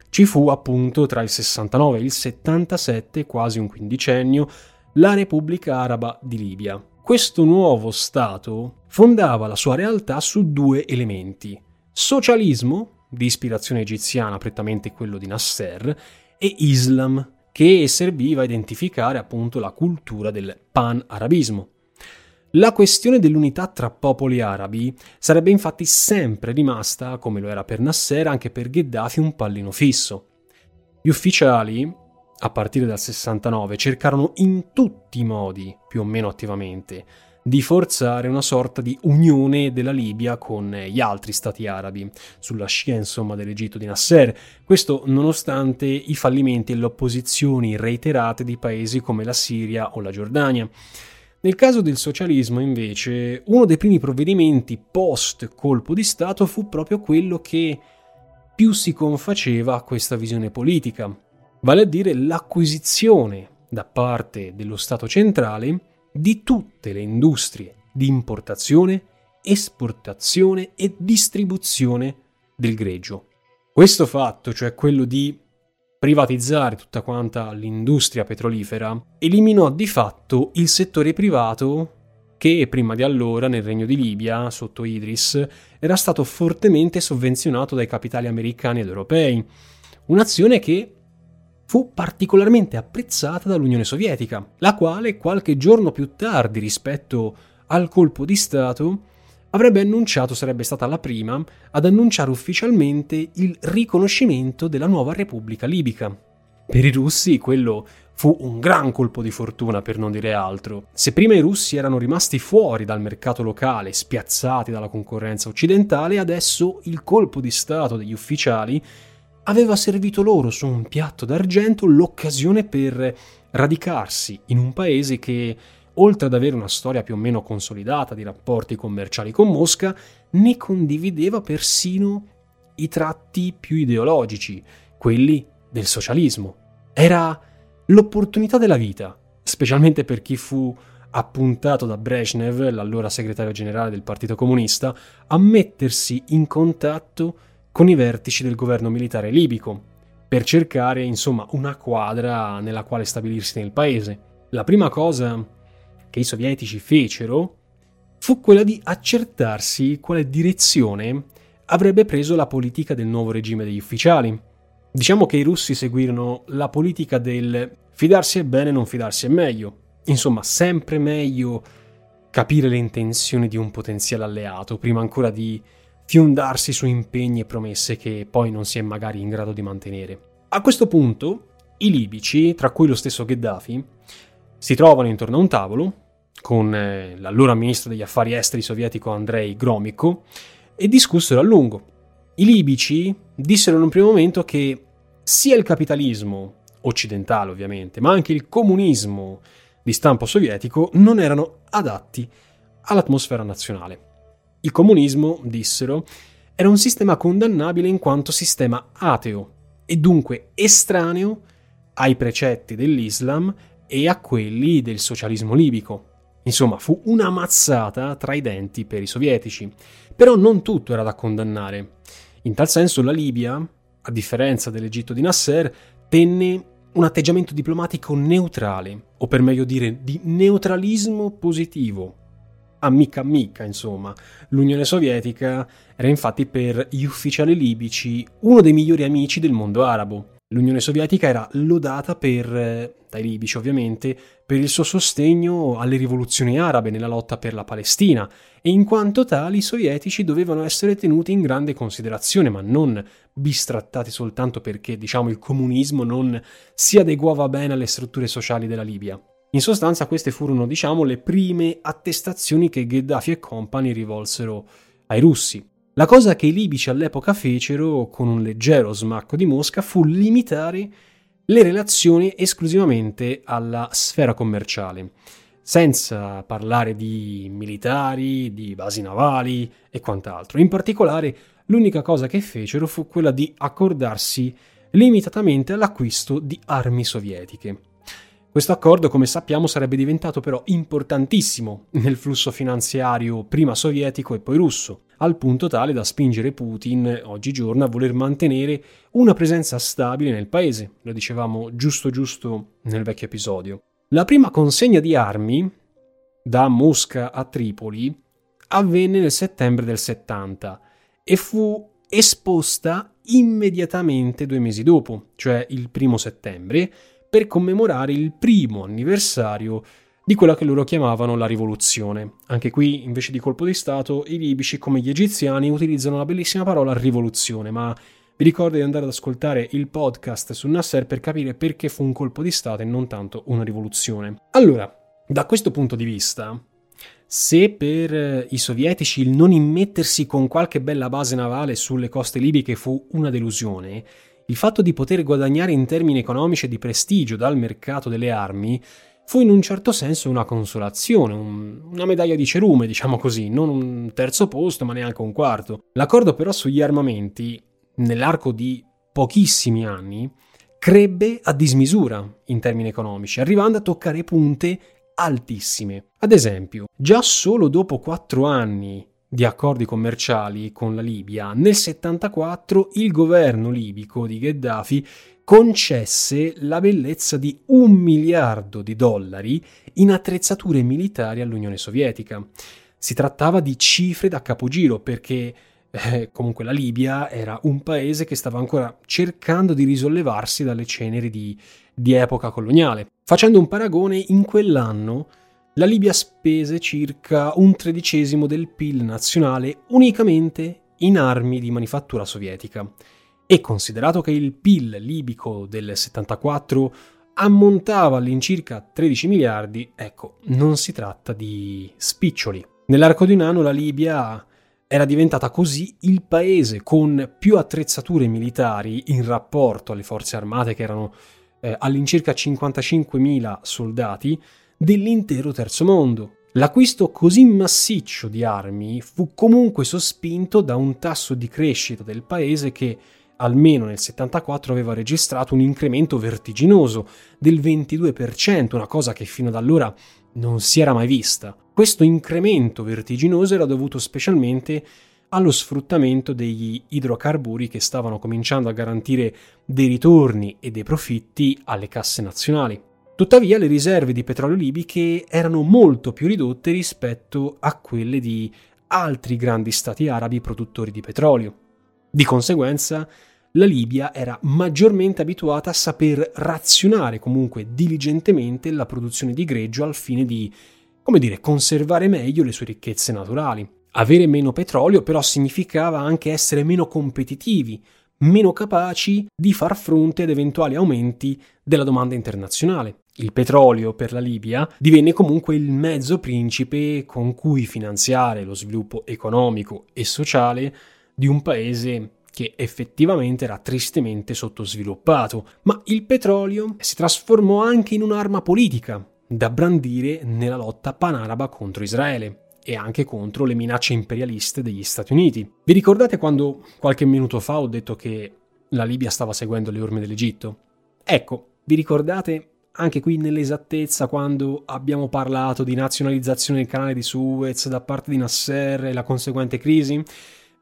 ci fu appunto tra il 69 e il 77, quasi un quindicennio, la Repubblica Araba di Libia. Questo nuovo Stato fondava la sua realtà su due elementi. Socialismo, di ispirazione egiziana, prettamente quello di Nasser, e Islam, che serviva a identificare appunto la cultura del pan-arabismo. La questione dell'unità tra popoli arabi sarebbe infatti sempre rimasta, come lo era per Nasser, anche per Gheddafi, un pallino fisso. Gli ufficiali, a partire dal 69, cercarono in tutti i modi, più o meno attivamente, di forzare una sorta di unione della Libia con gli altri stati arabi, sulla scia insomma dell'Egitto di Nasser, questo nonostante i fallimenti e le opposizioni reiterate di paesi come la Siria o la Giordania. Nel caso del socialismo, invece, uno dei primi provvedimenti post colpo di Stato fu proprio quello che più si confaceva a questa visione politica, vale a dire l'acquisizione da parte dello Stato centrale di tutte le industrie di importazione, esportazione e distribuzione del greggio. Questo fatto, cioè quello di privatizzare tutta quanta l'industria petrolifera, eliminò di fatto il settore privato che prima di allora nel Regno di Libia, sotto Idris, era stato fortemente sovvenzionato dai capitali americani ed europei, un'azione che fu particolarmente apprezzata dall'Unione Sovietica, la quale qualche giorno più tardi rispetto al colpo di Stato avrebbe annunciato, sarebbe stata la prima, ad annunciare ufficialmente il riconoscimento della nuova Repubblica Libica. Per i russi quello fu un gran colpo di fortuna per non dire altro. Se prima i russi erano rimasti fuori dal mercato locale, spiazzati dalla concorrenza occidentale, adesso il colpo di Stato degli ufficiali aveva servito loro su un piatto d'argento l'occasione per radicarsi in un paese che, oltre ad avere una storia più o meno consolidata di rapporti commerciali con Mosca, ne condivideva persino i tratti più ideologici, quelli del socialismo. Era l'opportunità della vita, specialmente per chi fu appuntato da Brezhnev, l'allora segretario generale del Partito Comunista, a mettersi in contatto con i vertici del governo militare libico, per cercare insomma una quadra nella quale stabilirsi nel paese. La prima cosa che i sovietici fecero fu quella di accertarsi quale direzione avrebbe preso la politica del nuovo regime degli ufficiali. Diciamo che i russi seguirono la politica del fidarsi è bene, non fidarsi è meglio. Insomma, sempre meglio capire le intenzioni di un potenziale alleato prima ancora di fiondarsi su impegni e promesse che poi non si è magari in grado di mantenere. A questo punto, i libici, tra cui lo stesso Gheddafi, si trovano intorno a un tavolo con eh, l'allora ministro degli affari esteri sovietico Andrei Gromyko e discussero a lungo. I libici dissero in un primo momento che sia il capitalismo occidentale ovviamente, ma anche il comunismo di stampo sovietico non erano adatti all'atmosfera nazionale. Il comunismo, dissero, era un sistema condannabile in quanto sistema ateo e dunque estraneo ai precetti dell'Islam e a quelli del socialismo libico. Insomma, fu una mazzata tra i denti per i sovietici. Però non tutto era da condannare. In tal senso la Libia, a differenza dell'Egitto di Nasser, tenne un atteggiamento diplomatico neutrale, o per meglio dire di neutralismo positivo, amica amica, insomma. L'Unione Sovietica era infatti per gli ufficiali libici uno dei migliori amici del mondo arabo. L'Unione Sovietica era lodata per, eh, dai libici ovviamente, per il suo sostegno alle rivoluzioni arabe nella lotta per la Palestina e in quanto tali i sovietici dovevano essere tenuti in grande considerazione, ma non bistrattati soltanto perché, diciamo, il comunismo non si adeguava bene alle strutture sociali della Libia. In sostanza queste furono, diciamo, le prime attestazioni che Gheddafi e compagni rivolsero ai russi. La cosa che i libici all'epoca fecero, con un leggero smacco di mosca, fu limitare le relazioni esclusivamente alla sfera commerciale, senza parlare di militari, di basi navali e quant'altro. In particolare, l'unica cosa che fecero fu quella di accordarsi limitatamente all'acquisto di armi sovietiche. Questo accordo, come sappiamo, sarebbe diventato però importantissimo nel flusso finanziario prima sovietico e poi russo, al punto tale da spingere Putin oggigiorno a voler mantenere una presenza stabile nel paese, lo dicevamo giusto giusto nel vecchio episodio. La prima consegna di armi da Mosca a Tripoli avvenne nel settembre del 70 e fu esposta immediatamente due mesi dopo, cioè il primo settembre, per commemorare il primo anniversario di quella che loro chiamavano la rivoluzione. Anche qui, invece di colpo di Stato, i libici, come gli egiziani, utilizzano la bellissima parola rivoluzione, ma vi ricordo di andare ad ascoltare il podcast su Nasser per capire perché fu un colpo di Stato e non tanto una rivoluzione. Allora, da questo punto di vista, se per i sovietici il non immettersi con qualche bella base navale sulle coste libiche fu una delusione, il fatto di poter guadagnare in termini economici e di prestigio dal mercato delle armi fu in un certo senso una consolazione, un, una medaglia di cerume, diciamo così, non un terzo posto, ma neanche un quarto. L'accordo però sugli armamenti, nell'arco di pochissimi anni, crebbe a dismisura in termini economici, arrivando a toccare punte altissime. Ad esempio, già solo dopo quattro anni di accordi commerciali con la Libia, nel 74 il governo libico di Gheddafi concesse la bellezza di un miliardo di dollari in attrezzature militari all'Unione Sovietica. Si trattava di cifre da capogiro perché eh, comunque la Libia era un paese che stava ancora cercando di risollevarsi dalle ceneri di, di epoca coloniale. Facendo un paragone, in quell'anno la Libia spese circa un tredicesimo del PIL nazionale unicamente in armi di manifattura sovietica. E considerato che il PIL libico del 74 ammontava all'incirca 13 miliardi, ecco, non si tratta di spiccioli. Nell'arco di un anno la Libia era diventata così il paese con più attrezzature militari in rapporto alle forze armate che erano eh, all'incirca 55.000 soldati dell'intero terzo mondo. L'acquisto così massiccio di armi fu comunque sospinto da un tasso di crescita del paese che almeno nel 74 aveva registrato un incremento vertiginoso del 22%, una cosa che fino ad allora non si era mai vista. Questo incremento vertiginoso era dovuto specialmente allo sfruttamento degli idrocarburi che stavano cominciando a garantire dei ritorni e dei profitti alle casse nazionali. Tuttavia le riserve di petrolio libiche erano molto più ridotte rispetto a quelle di altri grandi stati arabi produttori di petrolio. Di conseguenza, la Libia era maggiormente abituata a saper razionare comunque diligentemente la produzione di greggio al fine di, come dire, conservare meglio le sue ricchezze naturali. Avere meno petrolio però significava anche essere meno competitivi, meno capaci di far fronte ad eventuali aumenti della domanda internazionale. Il petrolio per la Libia divenne comunque il mezzo principe con cui finanziare lo sviluppo economico e sociale di un paese che effettivamente era tristemente sottosviluppato, ma il petrolio si trasformò anche in un'arma politica da brandire nella lotta panaraba contro Israele e anche contro le minacce imperialiste degli Stati Uniti. Vi ricordate quando qualche minuto fa ho detto che la Libia stava seguendo le orme dell'Egitto? Ecco, vi ricordate anche qui nell'esattezza quando abbiamo parlato di nazionalizzazione del canale di Suez da parte di Nasser e la conseguente crisi?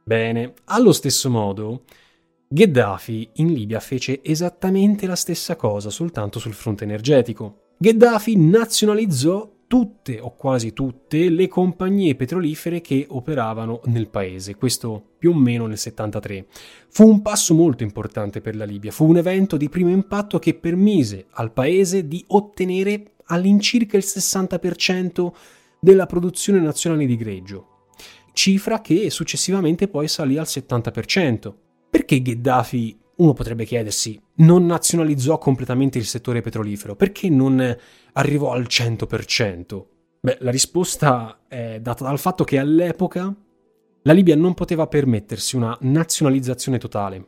Bene, allo stesso modo, Gheddafi in Libia fece esattamente la stessa cosa, soltanto sul fronte energetico. Gheddafi nazionalizzò tutte o quasi tutte le compagnie petrolifere che operavano nel paese, questo più o meno nel 73. Fu un passo molto importante per la Libia, fu un evento di primo impatto che permise al paese di ottenere all'incirca il 60% della produzione nazionale di greggio, cifra che successivamente poi salì al 70%. Perché Gheddafi uno potrebbe chiedersi, non nazionalizzò completamente il settore petrolifero, perché non arrivò al 100%? Beh, la risposta è data dal fatto che all'epoca la Libia non poteva permettersi una nazionalizzazione totale.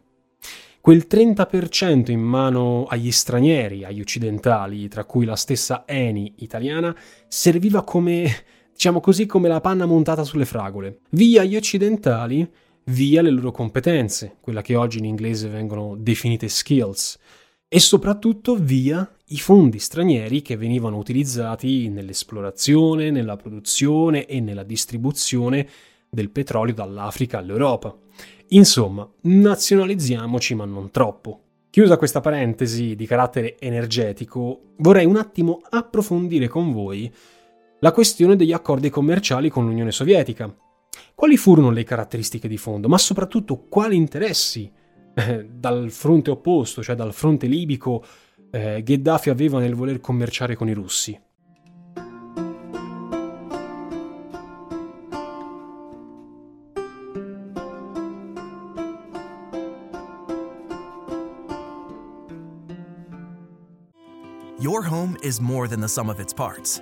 Quel 30% in mano agli stranieri, agli occidentali, tra cui la stessa Eni italiana, serviva come, diciamo così, come la panna montata sulle fragole. Via gli occidentali via le loro competenze, quella che oggi in inglese vengono definite skills, e soprattutto via i fondi stranieri che venivano utilizzati nell'esplorazione, nella produzione e nella distribuzione del petrolio dall'Africa all'Europa. Insomma, nazionalizziamoci ma non troppo. Chiusa questa parentesi di carattere energetico, vorrei un attimo approfondire con voi la questione degli accordi commerciali con l'Unione Sovietica, quali furono le caratteristiche di fondo, ma soprattutto quali interessi eh, dal fronte opposto, cioè dal fronte libico, eh, Gheddafi aveva nel voler commerciare con i russi? Your home is more than the sum of its parts.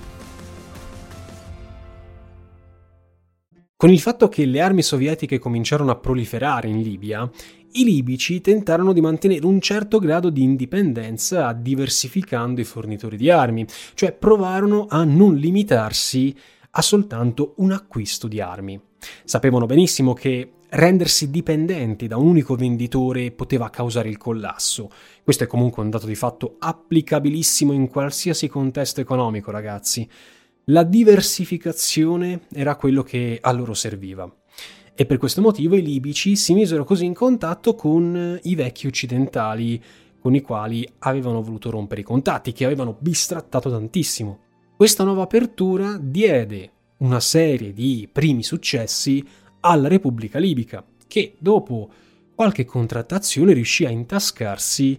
Con il fatto che le armi sovietiche cominciarono a proliferare in Libia, i libici tentarono di mantenere un certo grado di indipendenza diversificando i fornitori di armi, cioè provarono a non limitarsi a soltanto un acquisto di armi. Sapevano benissimo che rendersi dipendenti da un unico venditore poteva causare il collasso. Questo è comunque un dato di fatto applicabilissimo in qualsiasi contesto economico, ragazzi. La diversificazione era quello che a loro serviva. E per questo motivo i libici si misero così in contatto con i vecchi occidentali con i quali avevano voluto rompere i contatti, che avevano bistrattato tantissimo. Questa nuova apertura diede una serie di primi successi alla Repubblica Libica, che dopo qualche contrattazione riuscì a intascarsi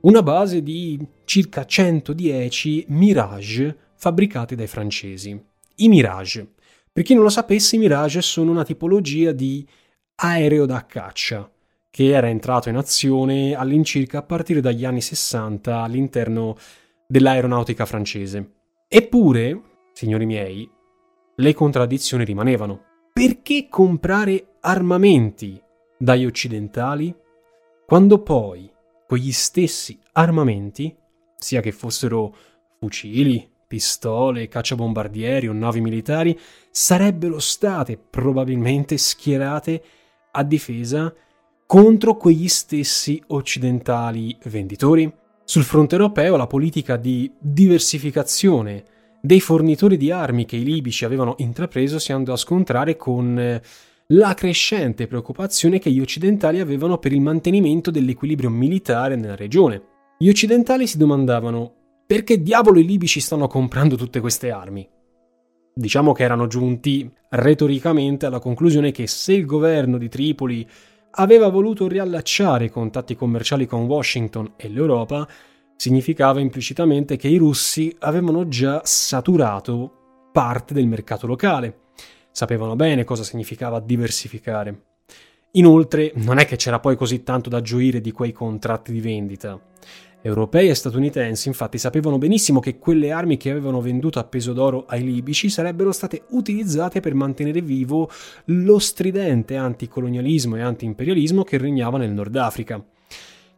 una base di circa 110 Mirage fabbricati dai francesi. I Mirage. Per chi non lo sapesse, i Mirage sono una tipologia di aereo da caccia che era entrato in azione all'incirca a partire dagli anni 60 all'interno dell'aeronautica francese. Eppure, signori miei, le contraddizioni rimanevano. Perché comprare armamenti dagli occidentali quando poi quegli stessi armamenti, sia che fossero fucili, pistole, cacciabombardieri o navi militari, sarebbero state probabilmente schierate a difesa contro quegli stessi occidentali venditori? Sul fronte europeo la politica di diversificazione dei fornitori di armi che i libici avevano intrapreso si andò a scontrare con eh, la crescente preoccupazione che gli occidentali avevano per il mantenimento dell'equilibrio militare nella regione. Gli occidentali si domandavano perché diavolo i libici stanno comprando tutte queste armi? Diciamo che erano giunti retoricamente alla conclusione che se il governo di Tripoli aveva voluto riallacciare i contatti commerciali con Washington e l'Europa, significava implicitamente che i russi avevano già saturato parte del mercato locale. Sapevano bene cosa significava diversificare. Inoltre, non è che c'era poi così tanto da gioire di quei contratti di vendita. Europei e statunitensi infatti sapevano benissimo che quelle armi che avevano venduto a peso d'oro ai libici sarebbero state utilizzate per mantenere vivo lo stridente anticolonialismo e antiimperialismo che regnava nel Nord Africa,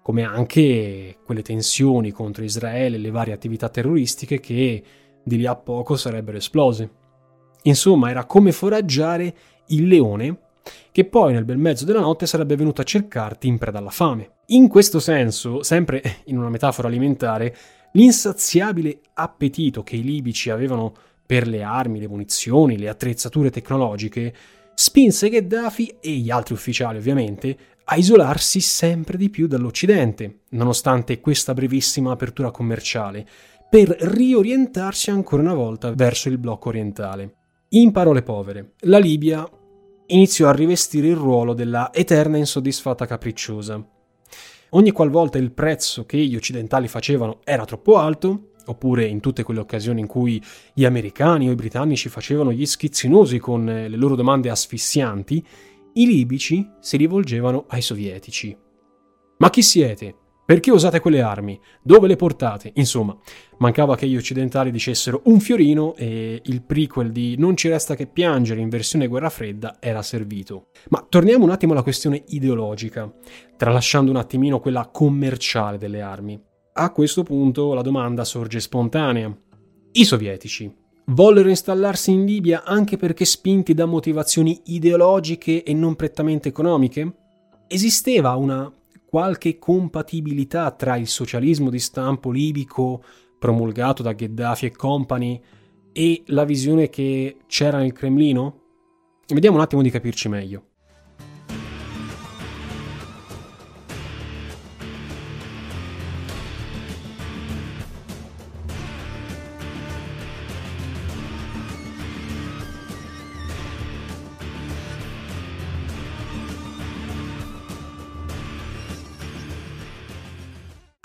come anche quelle tensioni contro Israele e le varie attività terroristiche che di lì a poco sarebbero esplose. Insomma, era come foraggiare il leone che poi nel bel mezzo della notte sarebbe venuto a cercarti in preda alla fame. In questo senso, sempre in una metafora alimentare, l'insaziabile appetito che i libici avevano per le armi, le munizioni, le attrezzature tecnologiche, spinse Gheddafi e gli altri ufficiali ovviamente a isolarsi sempre di più dall'Occidente, nonostante questa brevissima apertura commerciale, per riorientarsi ancora una volta verso il blocco orientale. In parole povere, la Libia iniziò a rivestire il ruolo della eterna insoddisfatta capricciosa. Ogni qualvolta il prezzo che gli occidentali facevano era troppo alto, oppure in tutte quelle occasioni in cui gli americani o i britannici facevano gli schizzinosi con le loro domande asfissianti, i libici si rivolgevano ai sovietici. Ma chi siete? Perché usate quelle armi? Dove le portate? Insomma, mancava che gli occidentali dicessero un fiorino e il prequel di Non ci resta che piangere in versione guerra fredda era servito. Ma torniamo un attimo alla questione ideologica, tralasciando un attimino quella commerciale delle armi. A questo punto la domanda sorge spontanea. I sovietici vollero installarsi in Libia anche perché spinti da motivazioni ideologiche e non prettamente economiche? Esisteva una qualche compatibilità tra il socialismo di stampo libico promulgato da Gheddafi e compagni e la visione che c'era nel Cremlino? Vediamo un attimo di capirci meglio.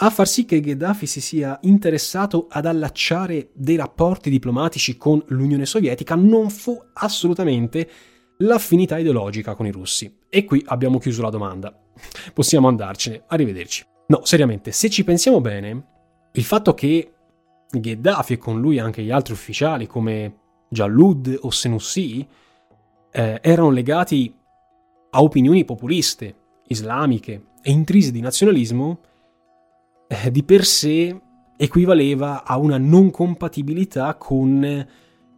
A far sì che Gheddafi si sia interessato ad allacciare dei rapporti diplomatici con l'Unione Sovietica non fu assolutamente l'affinità ideologica con i russi. E qui abbiamo chiuso la domanda. Possiamo andarcene, arrivederci. No, seriamente, se ci pensiamo bene, il fatto che Gheddafi e con lui anche gli altri ufficiali come Jalud o Senussi eh, erano legati a opinioni populiste, islamiche e intrise di nazionalismo, eh, di per sé equivaleva a una non compatibilità con,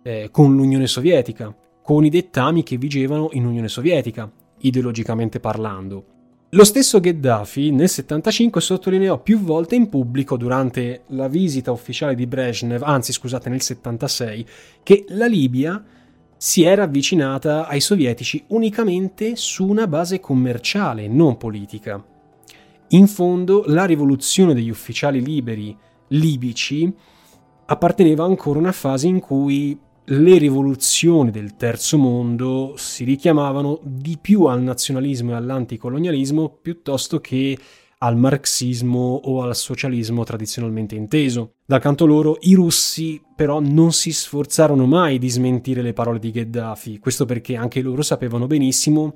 eh, con l'Unione Sovietica, con i dettami che vigevano in Unione Sovietica, ideologicamente parlando. Lo stesso Gheddafi nel 75 sottolineò più volte in pubblico durante la visita ufficiale di Brezhnev, anzi scusate nel 76, che la Libia si era avvicinata ai sovietici unicamente su una base commerciale, non politica. In fondo, la rivoluzione degli ufficiali liberi libici apparteneva ancora a una fase in cui le rivoluzioni del terzo mondo si richiamavano di più al nazionalismo e all'anticolonialismo piuttosto che al marxismo o al socialismo tradizionalmente inteso. Dal canto loro, i russi però non si sforzarono mai di smentire le parole di Gheddafi, questo perché anche loro sapevano benissimo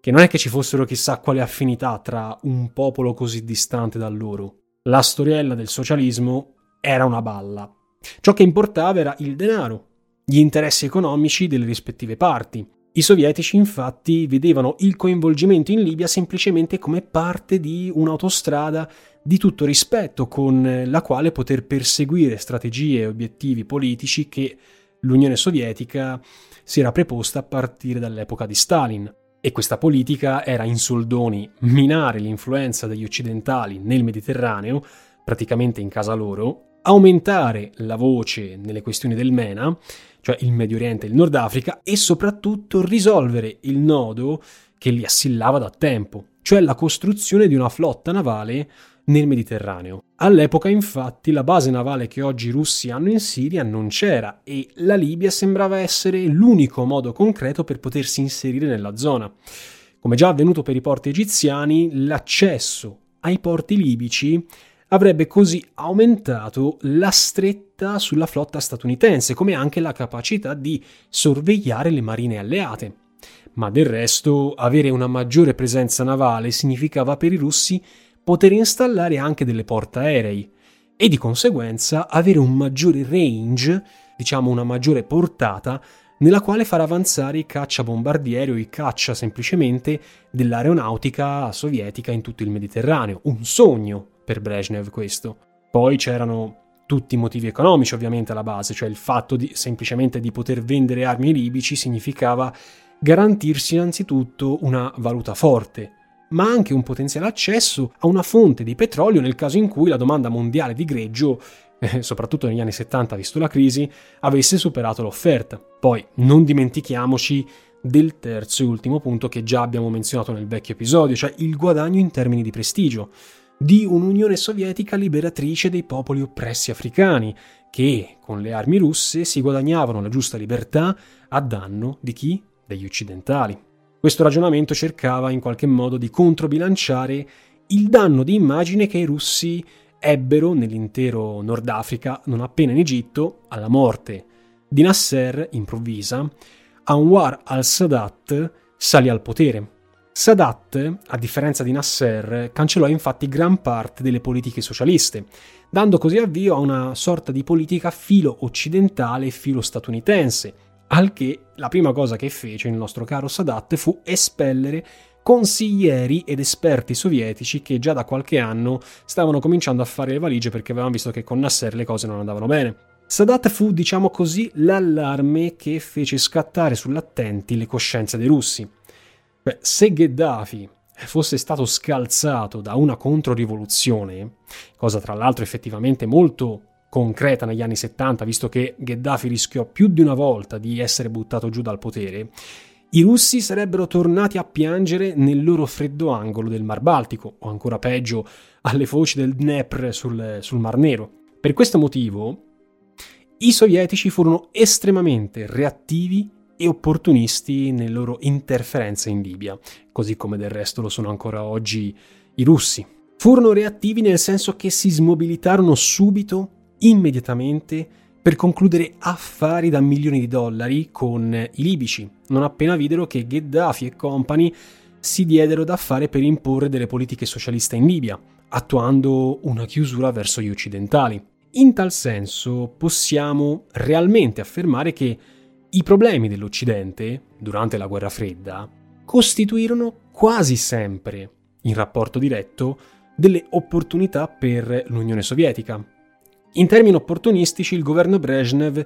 che non è che ci fossero chissà quale affinità tra un popolo così distante da loro. La storiella del socialismo era una balla. Ciò che importava era il denaro, gli interessi economici delle rispettive parti. I sovietici infatti vedevano il coinvolgimento in Libia semplicemente come parte di un'autostrada di tutto rispetto con la quale poter perseguire strategie e obiettivi politici che l'Unione Sovietica si era preposta a partire dall'epoca di Stalin. E questa politica era in soldoni minare l'influenza degli occidentali nel Mediterraneo, praticamente in casa loro, aumentare la voce nelle questioni del MENA, cioè il Medio Oriente e il Nord Africa, e soprattutto risolvere il nodo che li assillava da tempo, cioè la costruzione di una flotta navale nel Mediterraneo. All'epoca infatti la base navale che oggi i russi hanno in Siria non c'era e la Libia sembrava essere l'unico modo concreto per potersi inserire nella zona. Come già avvenuto per i porti egiziani, l'accesso ai porti libici avrebbe così aumentato la stretta sulla flotta statunitense, come anche la capacità di sorvegliare le marine alleate. Ma del resto, avere una maggiore presenza navale significava per i russi poter installare anche delle portaerei e di conseguenza avere un maggiore range, diciamo una maggiore portata, nella quale far avanzare i cacciabombardieri o i caccia semplicemente dell'aeronautica sovietica in tutto il Mediterraneo. Un sogno per Brezhnev questo. Poi c'erano tutti i motivi economici ovviamente alla base, cioè il fatto di, semplicemente di poter vendere armi ai libici significava garantirsi innanzitutto una valuta forte, ma anche un potenziale accesso a una fonte di petrolio nel caso in cui la domanda mondiale di greggio, eh, soprattutto negli anni 70 visto la crisi, avesse superato l'offerta. Poi non dimentichiamoci del terzo e ultimo punto che già abbiamo menzionato nel vecchio episodio, cioè il guadagno in termini di prestigio di un'Unione Sovietica liberatrice dei popoli oppressi africani, che con le armi russe si guadagnavano la giusta libertà a danno di chi? Degli occidentali. Questo ragionamento cercava in qualche modo di controbilanciare il danno di immagine che i russi ebbero nell'intero Nord Africa non appena in Egitto, alla morte di Nasser improvvisa, Anwar al-Sadat salì al potere. Sadat, a differenza di Nasser, cancellò infatti gran parte delle politiche socialiste, dando così avvio a una sorta di politica filo occidentale e filo statunitense, al che la prima cosa che fece il nostro caro Sadat fu espellere consiglieri ed esperti sovietici che già da qualche anno stavano cominciando a fare le valigie perché avevano visto che con Nasser le cose non andavano bene. Sadat fu, diciamo così, l'allarme che fece scattare sull'attenti le coscienze dei russi. Beh, se Gheddafi fosse stato scalzato da una controrivoluzione, cosa tra l'altro effettivamente molto concreta negli anni 70, visto che Gheddafi rischiò più di una volta di essere buttato giù dal potere, i russi sarebbero tornati a piangere nel loro freddo angolo del Mar Baltico, o ancora peggio, alle foci del Dnepr sul, sul Mar Nero. Per questo motivo, i sovietici furono estremamente reattivi e opportunisti nelle loro interferenze in Libia, così come del resto lo sono ancora oggi i russi. Furono reattivi nel senso che si smobilitarono subito, immediatamente, per concludere affari da milioni di dollari con i libici, non appena videro che Gheddafi e compagni si diedero da fare per imporre delle politiche socialiste in Libia, attuando una chiusura verso gli occidentali. In tal senso possiamo realmente affermare che i problemi dell'Occidente, durante la guerra fredda, costituirono quasi sempre, in rapporto diretto, delle opportunità per l'Unione Sovietica. In termini opportunistici, il governo Brezhnev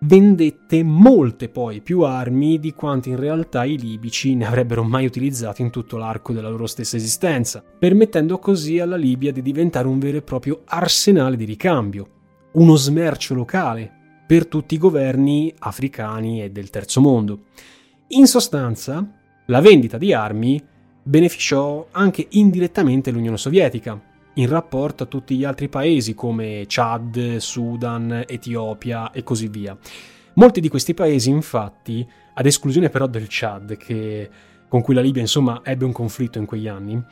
vendette molte poi più armi di quanti in realtà i libici ne avrebbero mai utilizzato in tutto l'arco della loro stessa esistenza, permettendo così alla Libia di diventare un vero e proprio arsenale di ricambio, uno smercio locale per tutti i governi africani e del terzo mondo. In sostanza, la vendita di armi beneficiò anche indirettamente l'Unione Sovietica, in rapporto a tutti gli altri paesi come Chad, Sudan, Etiopia e così via. Molti di questi paesi, infatti, ad esclusione però del Chad, che, con cui la Libia insomma ebbe un conflitto in quegli anni,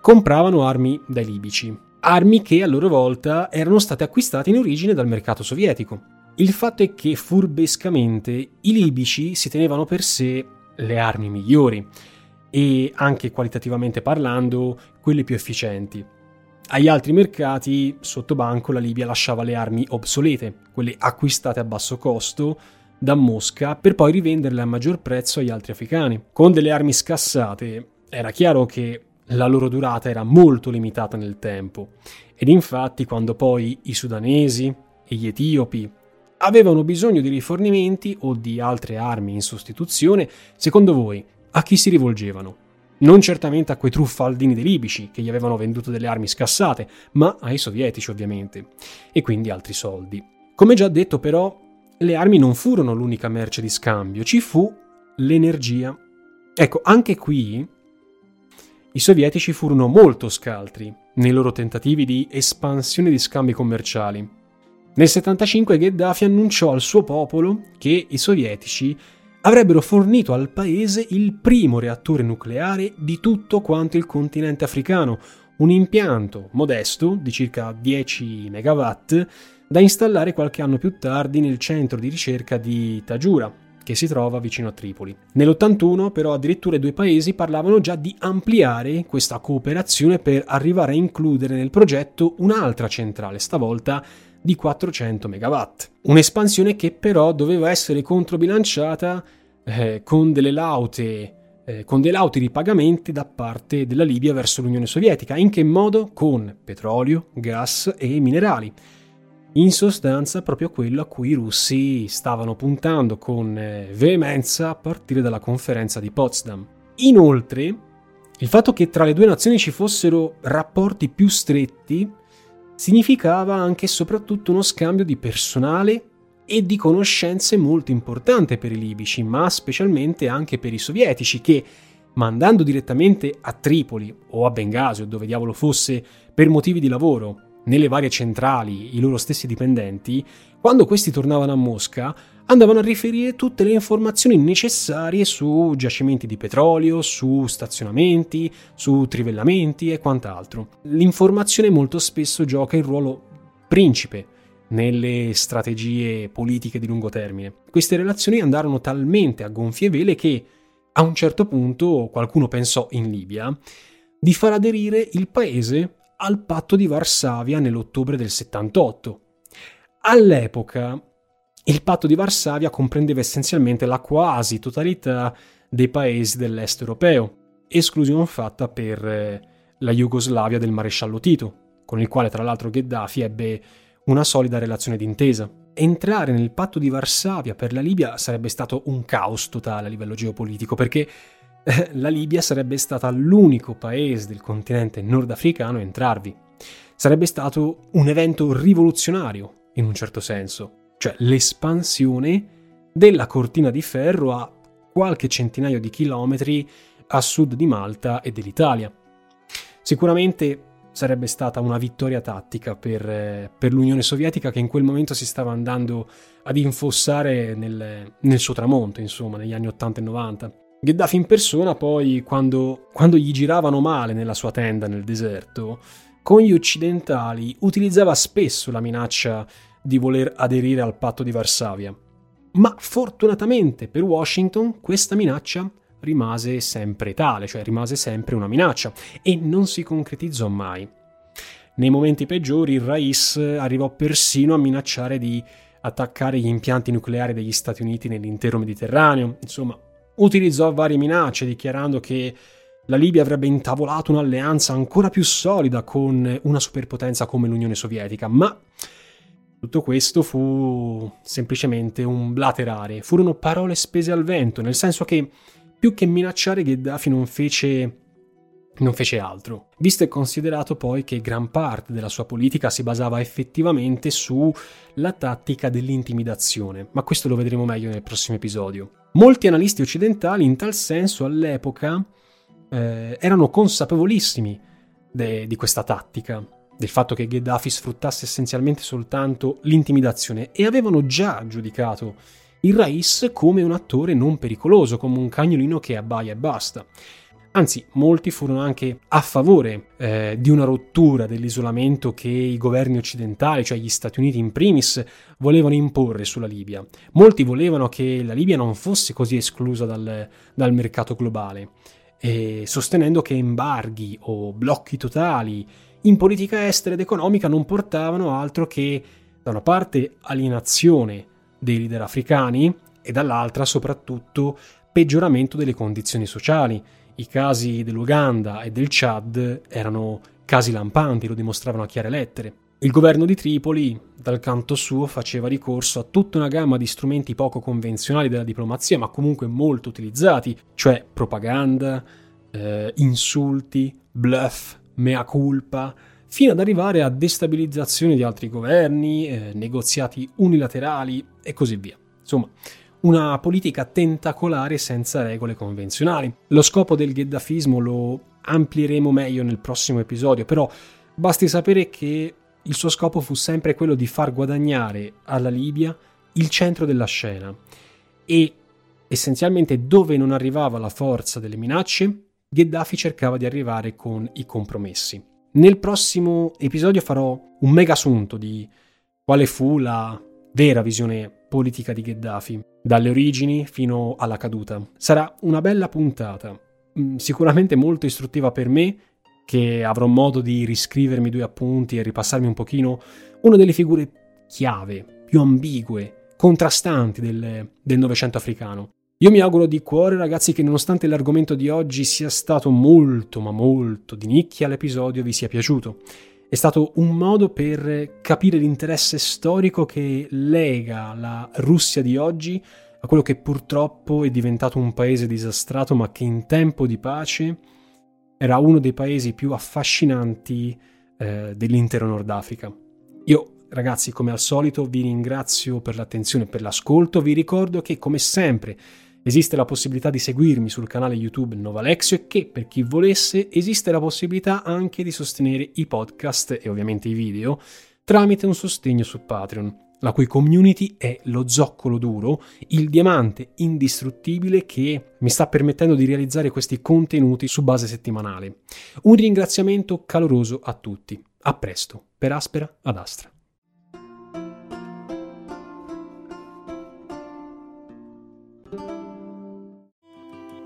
compravano armi dai libici, armi che a loro volta erano state acquistate in origine dal mercato sovietico. Il fatto è che furbescamente i libici si tenevano per sé le armi migliori e anche qualitativamente parlando quelle più efficienti. Agli altri mercati, sotto banco, la Libia lasciava le armi obsolete, quelle acquistate a basso costo da Mosca, per poi rivenderle a maggior prezzo agli altri africani. Con delle armi scassate era chiaro che la loro durata era molto limitata nel tempo ed infatti quando poi i sudanesi e gli etiopi avevano bisogno di rifornimenti o di altre armi in sostituzione, secondo voi a chi si rivolgevano? Non certamente a quei truffaldini dei libici che gli avevano venduto delle armi scassate, ma ai sovietici ovviamente, e quindi altri soldi. Come già detto però, le armi non furono l'unica merce di scambio, ci fu l'energia. Ecco, anche qui i sovietici furono molto scaltri nei loro tentativi di espansione di scambi commerciali. Nel 75 Gheddafi annunciò al suo popolo che i sovietici avrebbero fornito al paese il primo reattore nucleare di tutto quanto il continente africano, un impianto modesto di circa 10 MW da installare qualche anno più tardi nel centro di ricerca di Tajura, che si trova vicino a Tripoli. Nell'81 però addirittura i due paesi parlavano già di ampliare questa cooperazione per arrivare a includere nel progetto un'altra centrale, stavolta di 400 MW. Un'espansione che però doveva essere controbilanciata eh, con delle laute eh, con dei lauti ripagamenti da parte della Libia verso l'Unione Sovietica. In che modo? Con petrolio, gas e minerali. In sostanza proprio quello a cui i russi stavano puntando con eh, veemenza a partire dalla conferenza di Potsdam. Inoltre, il fatto che tra le due nazioni ci fossero rapporti più stretti significava anche e soprattutto uno scambio di personale e di conoscenze molto importante per i libici, ma specialmente anche per i sovietici che, mandando direttamente a Tripoli o a Bengasi o dove diavolo fosse per motivi di lavoro nelle varie centrali i loro stessi dipendenti, quando questi tornavano a Mosca andavano a riferire tutte le informazioni necessarie su giacimenti di petrolio, su stazionamenti, su trivellamenti e quant'altro. L'informazione molto spesso gioca il ruolo principe nelle strategie politiche di lungo termine. Queste relazioni andarono talmente a gonfie vele che a un certo punto qualcuno pensò in Libia di far aderire il paese al patto di Varsavia nell'ottobre del 78. All'epoca il patto di Varsavia comprendeva essenzialmente la quasi totalità dei paesi dell'est europeo, esclusione fatta per eh, la Jugoslavia del maresciallo Tito, con il quale tra l'altro Gheddafi ebbe una solida relazione d'intesa. Entrare nel patto di Varsavia per la Libia sarebbe stato un caos totale a livello geopolitico, perché eh, la Libia sarebbe stata l'unico paese del continente nordafricano a entrarvi. Sarebbe stato un evento rivoluzionario, in un certo senso cioè l'espansione della cortina di ferro a qualche centinaio di chilometri a sud di Malta e dell'Italia. Sicuramente sarebbe stata una vittoria tattica per, per, l'Unione Sovietica che in quel momento si stava andando ad infossare nel, nel suo tramonto, insomma, negli anni 80 e 90. Gheddafi in persona poi, quando, quando gli giravano male nella sua tenda nel deserto, con gli occidentali utilizzava spesso la minaccia di voler aderire al patto di Varsavia. Ma fortunatamente per Washington questa minaccia rimase sempre tale, cioè rimase sempre una minaccia e non si concretizzò mai. Nei momenti peggiori il Rais arrivò persino a minacciare di attaccare gli impianti nucleari degli Stati Uniti nell'intero Mediterraneo, insomma, utilizzò varie minacce dichiarando che la Libia avrebbe intavolato un'alleanza ancora più solida con una superpotenza come l'Unione Sovietica, ma tutto questo fu semplicemente un blaterare, furono parole spese al vento, nel senso che più che minacciare Gheddafi non fece non fece altro, visto e considerato poi che gran parte della sua politica si basava effettivamente sulla tattica dell'intimidazione, ma questo lo vedremo meglio nel prossimo episodio. Molti analisti occidentali in tal senso all'epoca eh, erano consapevolissimi de- di questa tattica, del fatto che Gheddafi sfruttasse essenzialmente soltanto l'intimidazione e avevano già giudicato il Rais come un attore non pericoloso, come un cagnolino che abbaia e basta. Anzi, molti furono anche a favore eh, di una rottura dell'isolamento che i governi occidentali, cioè gli Stati Uniti in primis, volevano imporre sulla Libia. Molti volevano che la Libia non fosse così esclusa dal, dal mercato globale, eh, sostenendo che embarghi o blocchi totali in politica estera ed economica non portavano altro che, da una parte, alienazione dei leader africani e dall'altra, soprattutto, peggioramento delle condizioni sociali i casi dell'Uganda e del Chad erano casi lampanti, lo dimostravano a chiare lettere. Il governo di Tripoli, dal canto suo, faceva ricorso a tutta una gamma di strumenti poco convenzionali della diplomazia, ma comunque molto utilizzati, cioè propaganda, eh, insulti, bluff, mea culpa, fino ad arrivare a destabilizzazione di altri governi, eh, negoziati unilaterali e così via. Insomma, una politica tentacolare senza regole convenzionali. Lo scopo del gheddafismo lo amplieremo meglio nel prossimo episodio, però basti sapere che il suo scopo fu sempre quello di far guadagnare alla Libia il centro della scena e essenzialmente dove non arrivava la forza delle minacce, Gheddafi cercava di arrivare con i compromessi. Nel prossimo episodio farò un mega assunto di quale fu la vera visione politica di Gheddafi, dalle origini fino alla caduta. Sarà una bella puntata, mm, sicuramente molto istruttiva per me, che avrò modo di riscrivermi due appunti e ripassarmi un pochino una delle figure chiave, più ambigue, contrastanti del, del Novecento africano. Io mi auguro di cuore, ragazzi, che nonostante l'argomento di oggi sia stato molto, ma molto di nicchia, l'episodio vi sia piaciuto è stato un modo per capire l'interesse storico che lega la Russia di oggi a quello che purtroppo è diventato un paese disastrato, ma che in tempo di pace era uno dei paesi più affascinanti eh, dell'intero Nord Africa. Io, ragazzi, come al solito, vi ringrazio per l'attenzione e per l'ascolto. Vi ricordo che, come sempre, Esiste la possibilità di seguirmi sul canale YouTube Novalexio e che, per chi volesse, esiste la possibilità anche di sostenere i podcast e ovviamente i video tramite un sostegno su Patreon, la cui community è lo zoccolo duro, il diamante indistruttibile che mi sta permettendo di realizzare questi contenuti su base settimanale. Un ringraziamento caloroso a tutti. A presto, per Aspera ad Astra.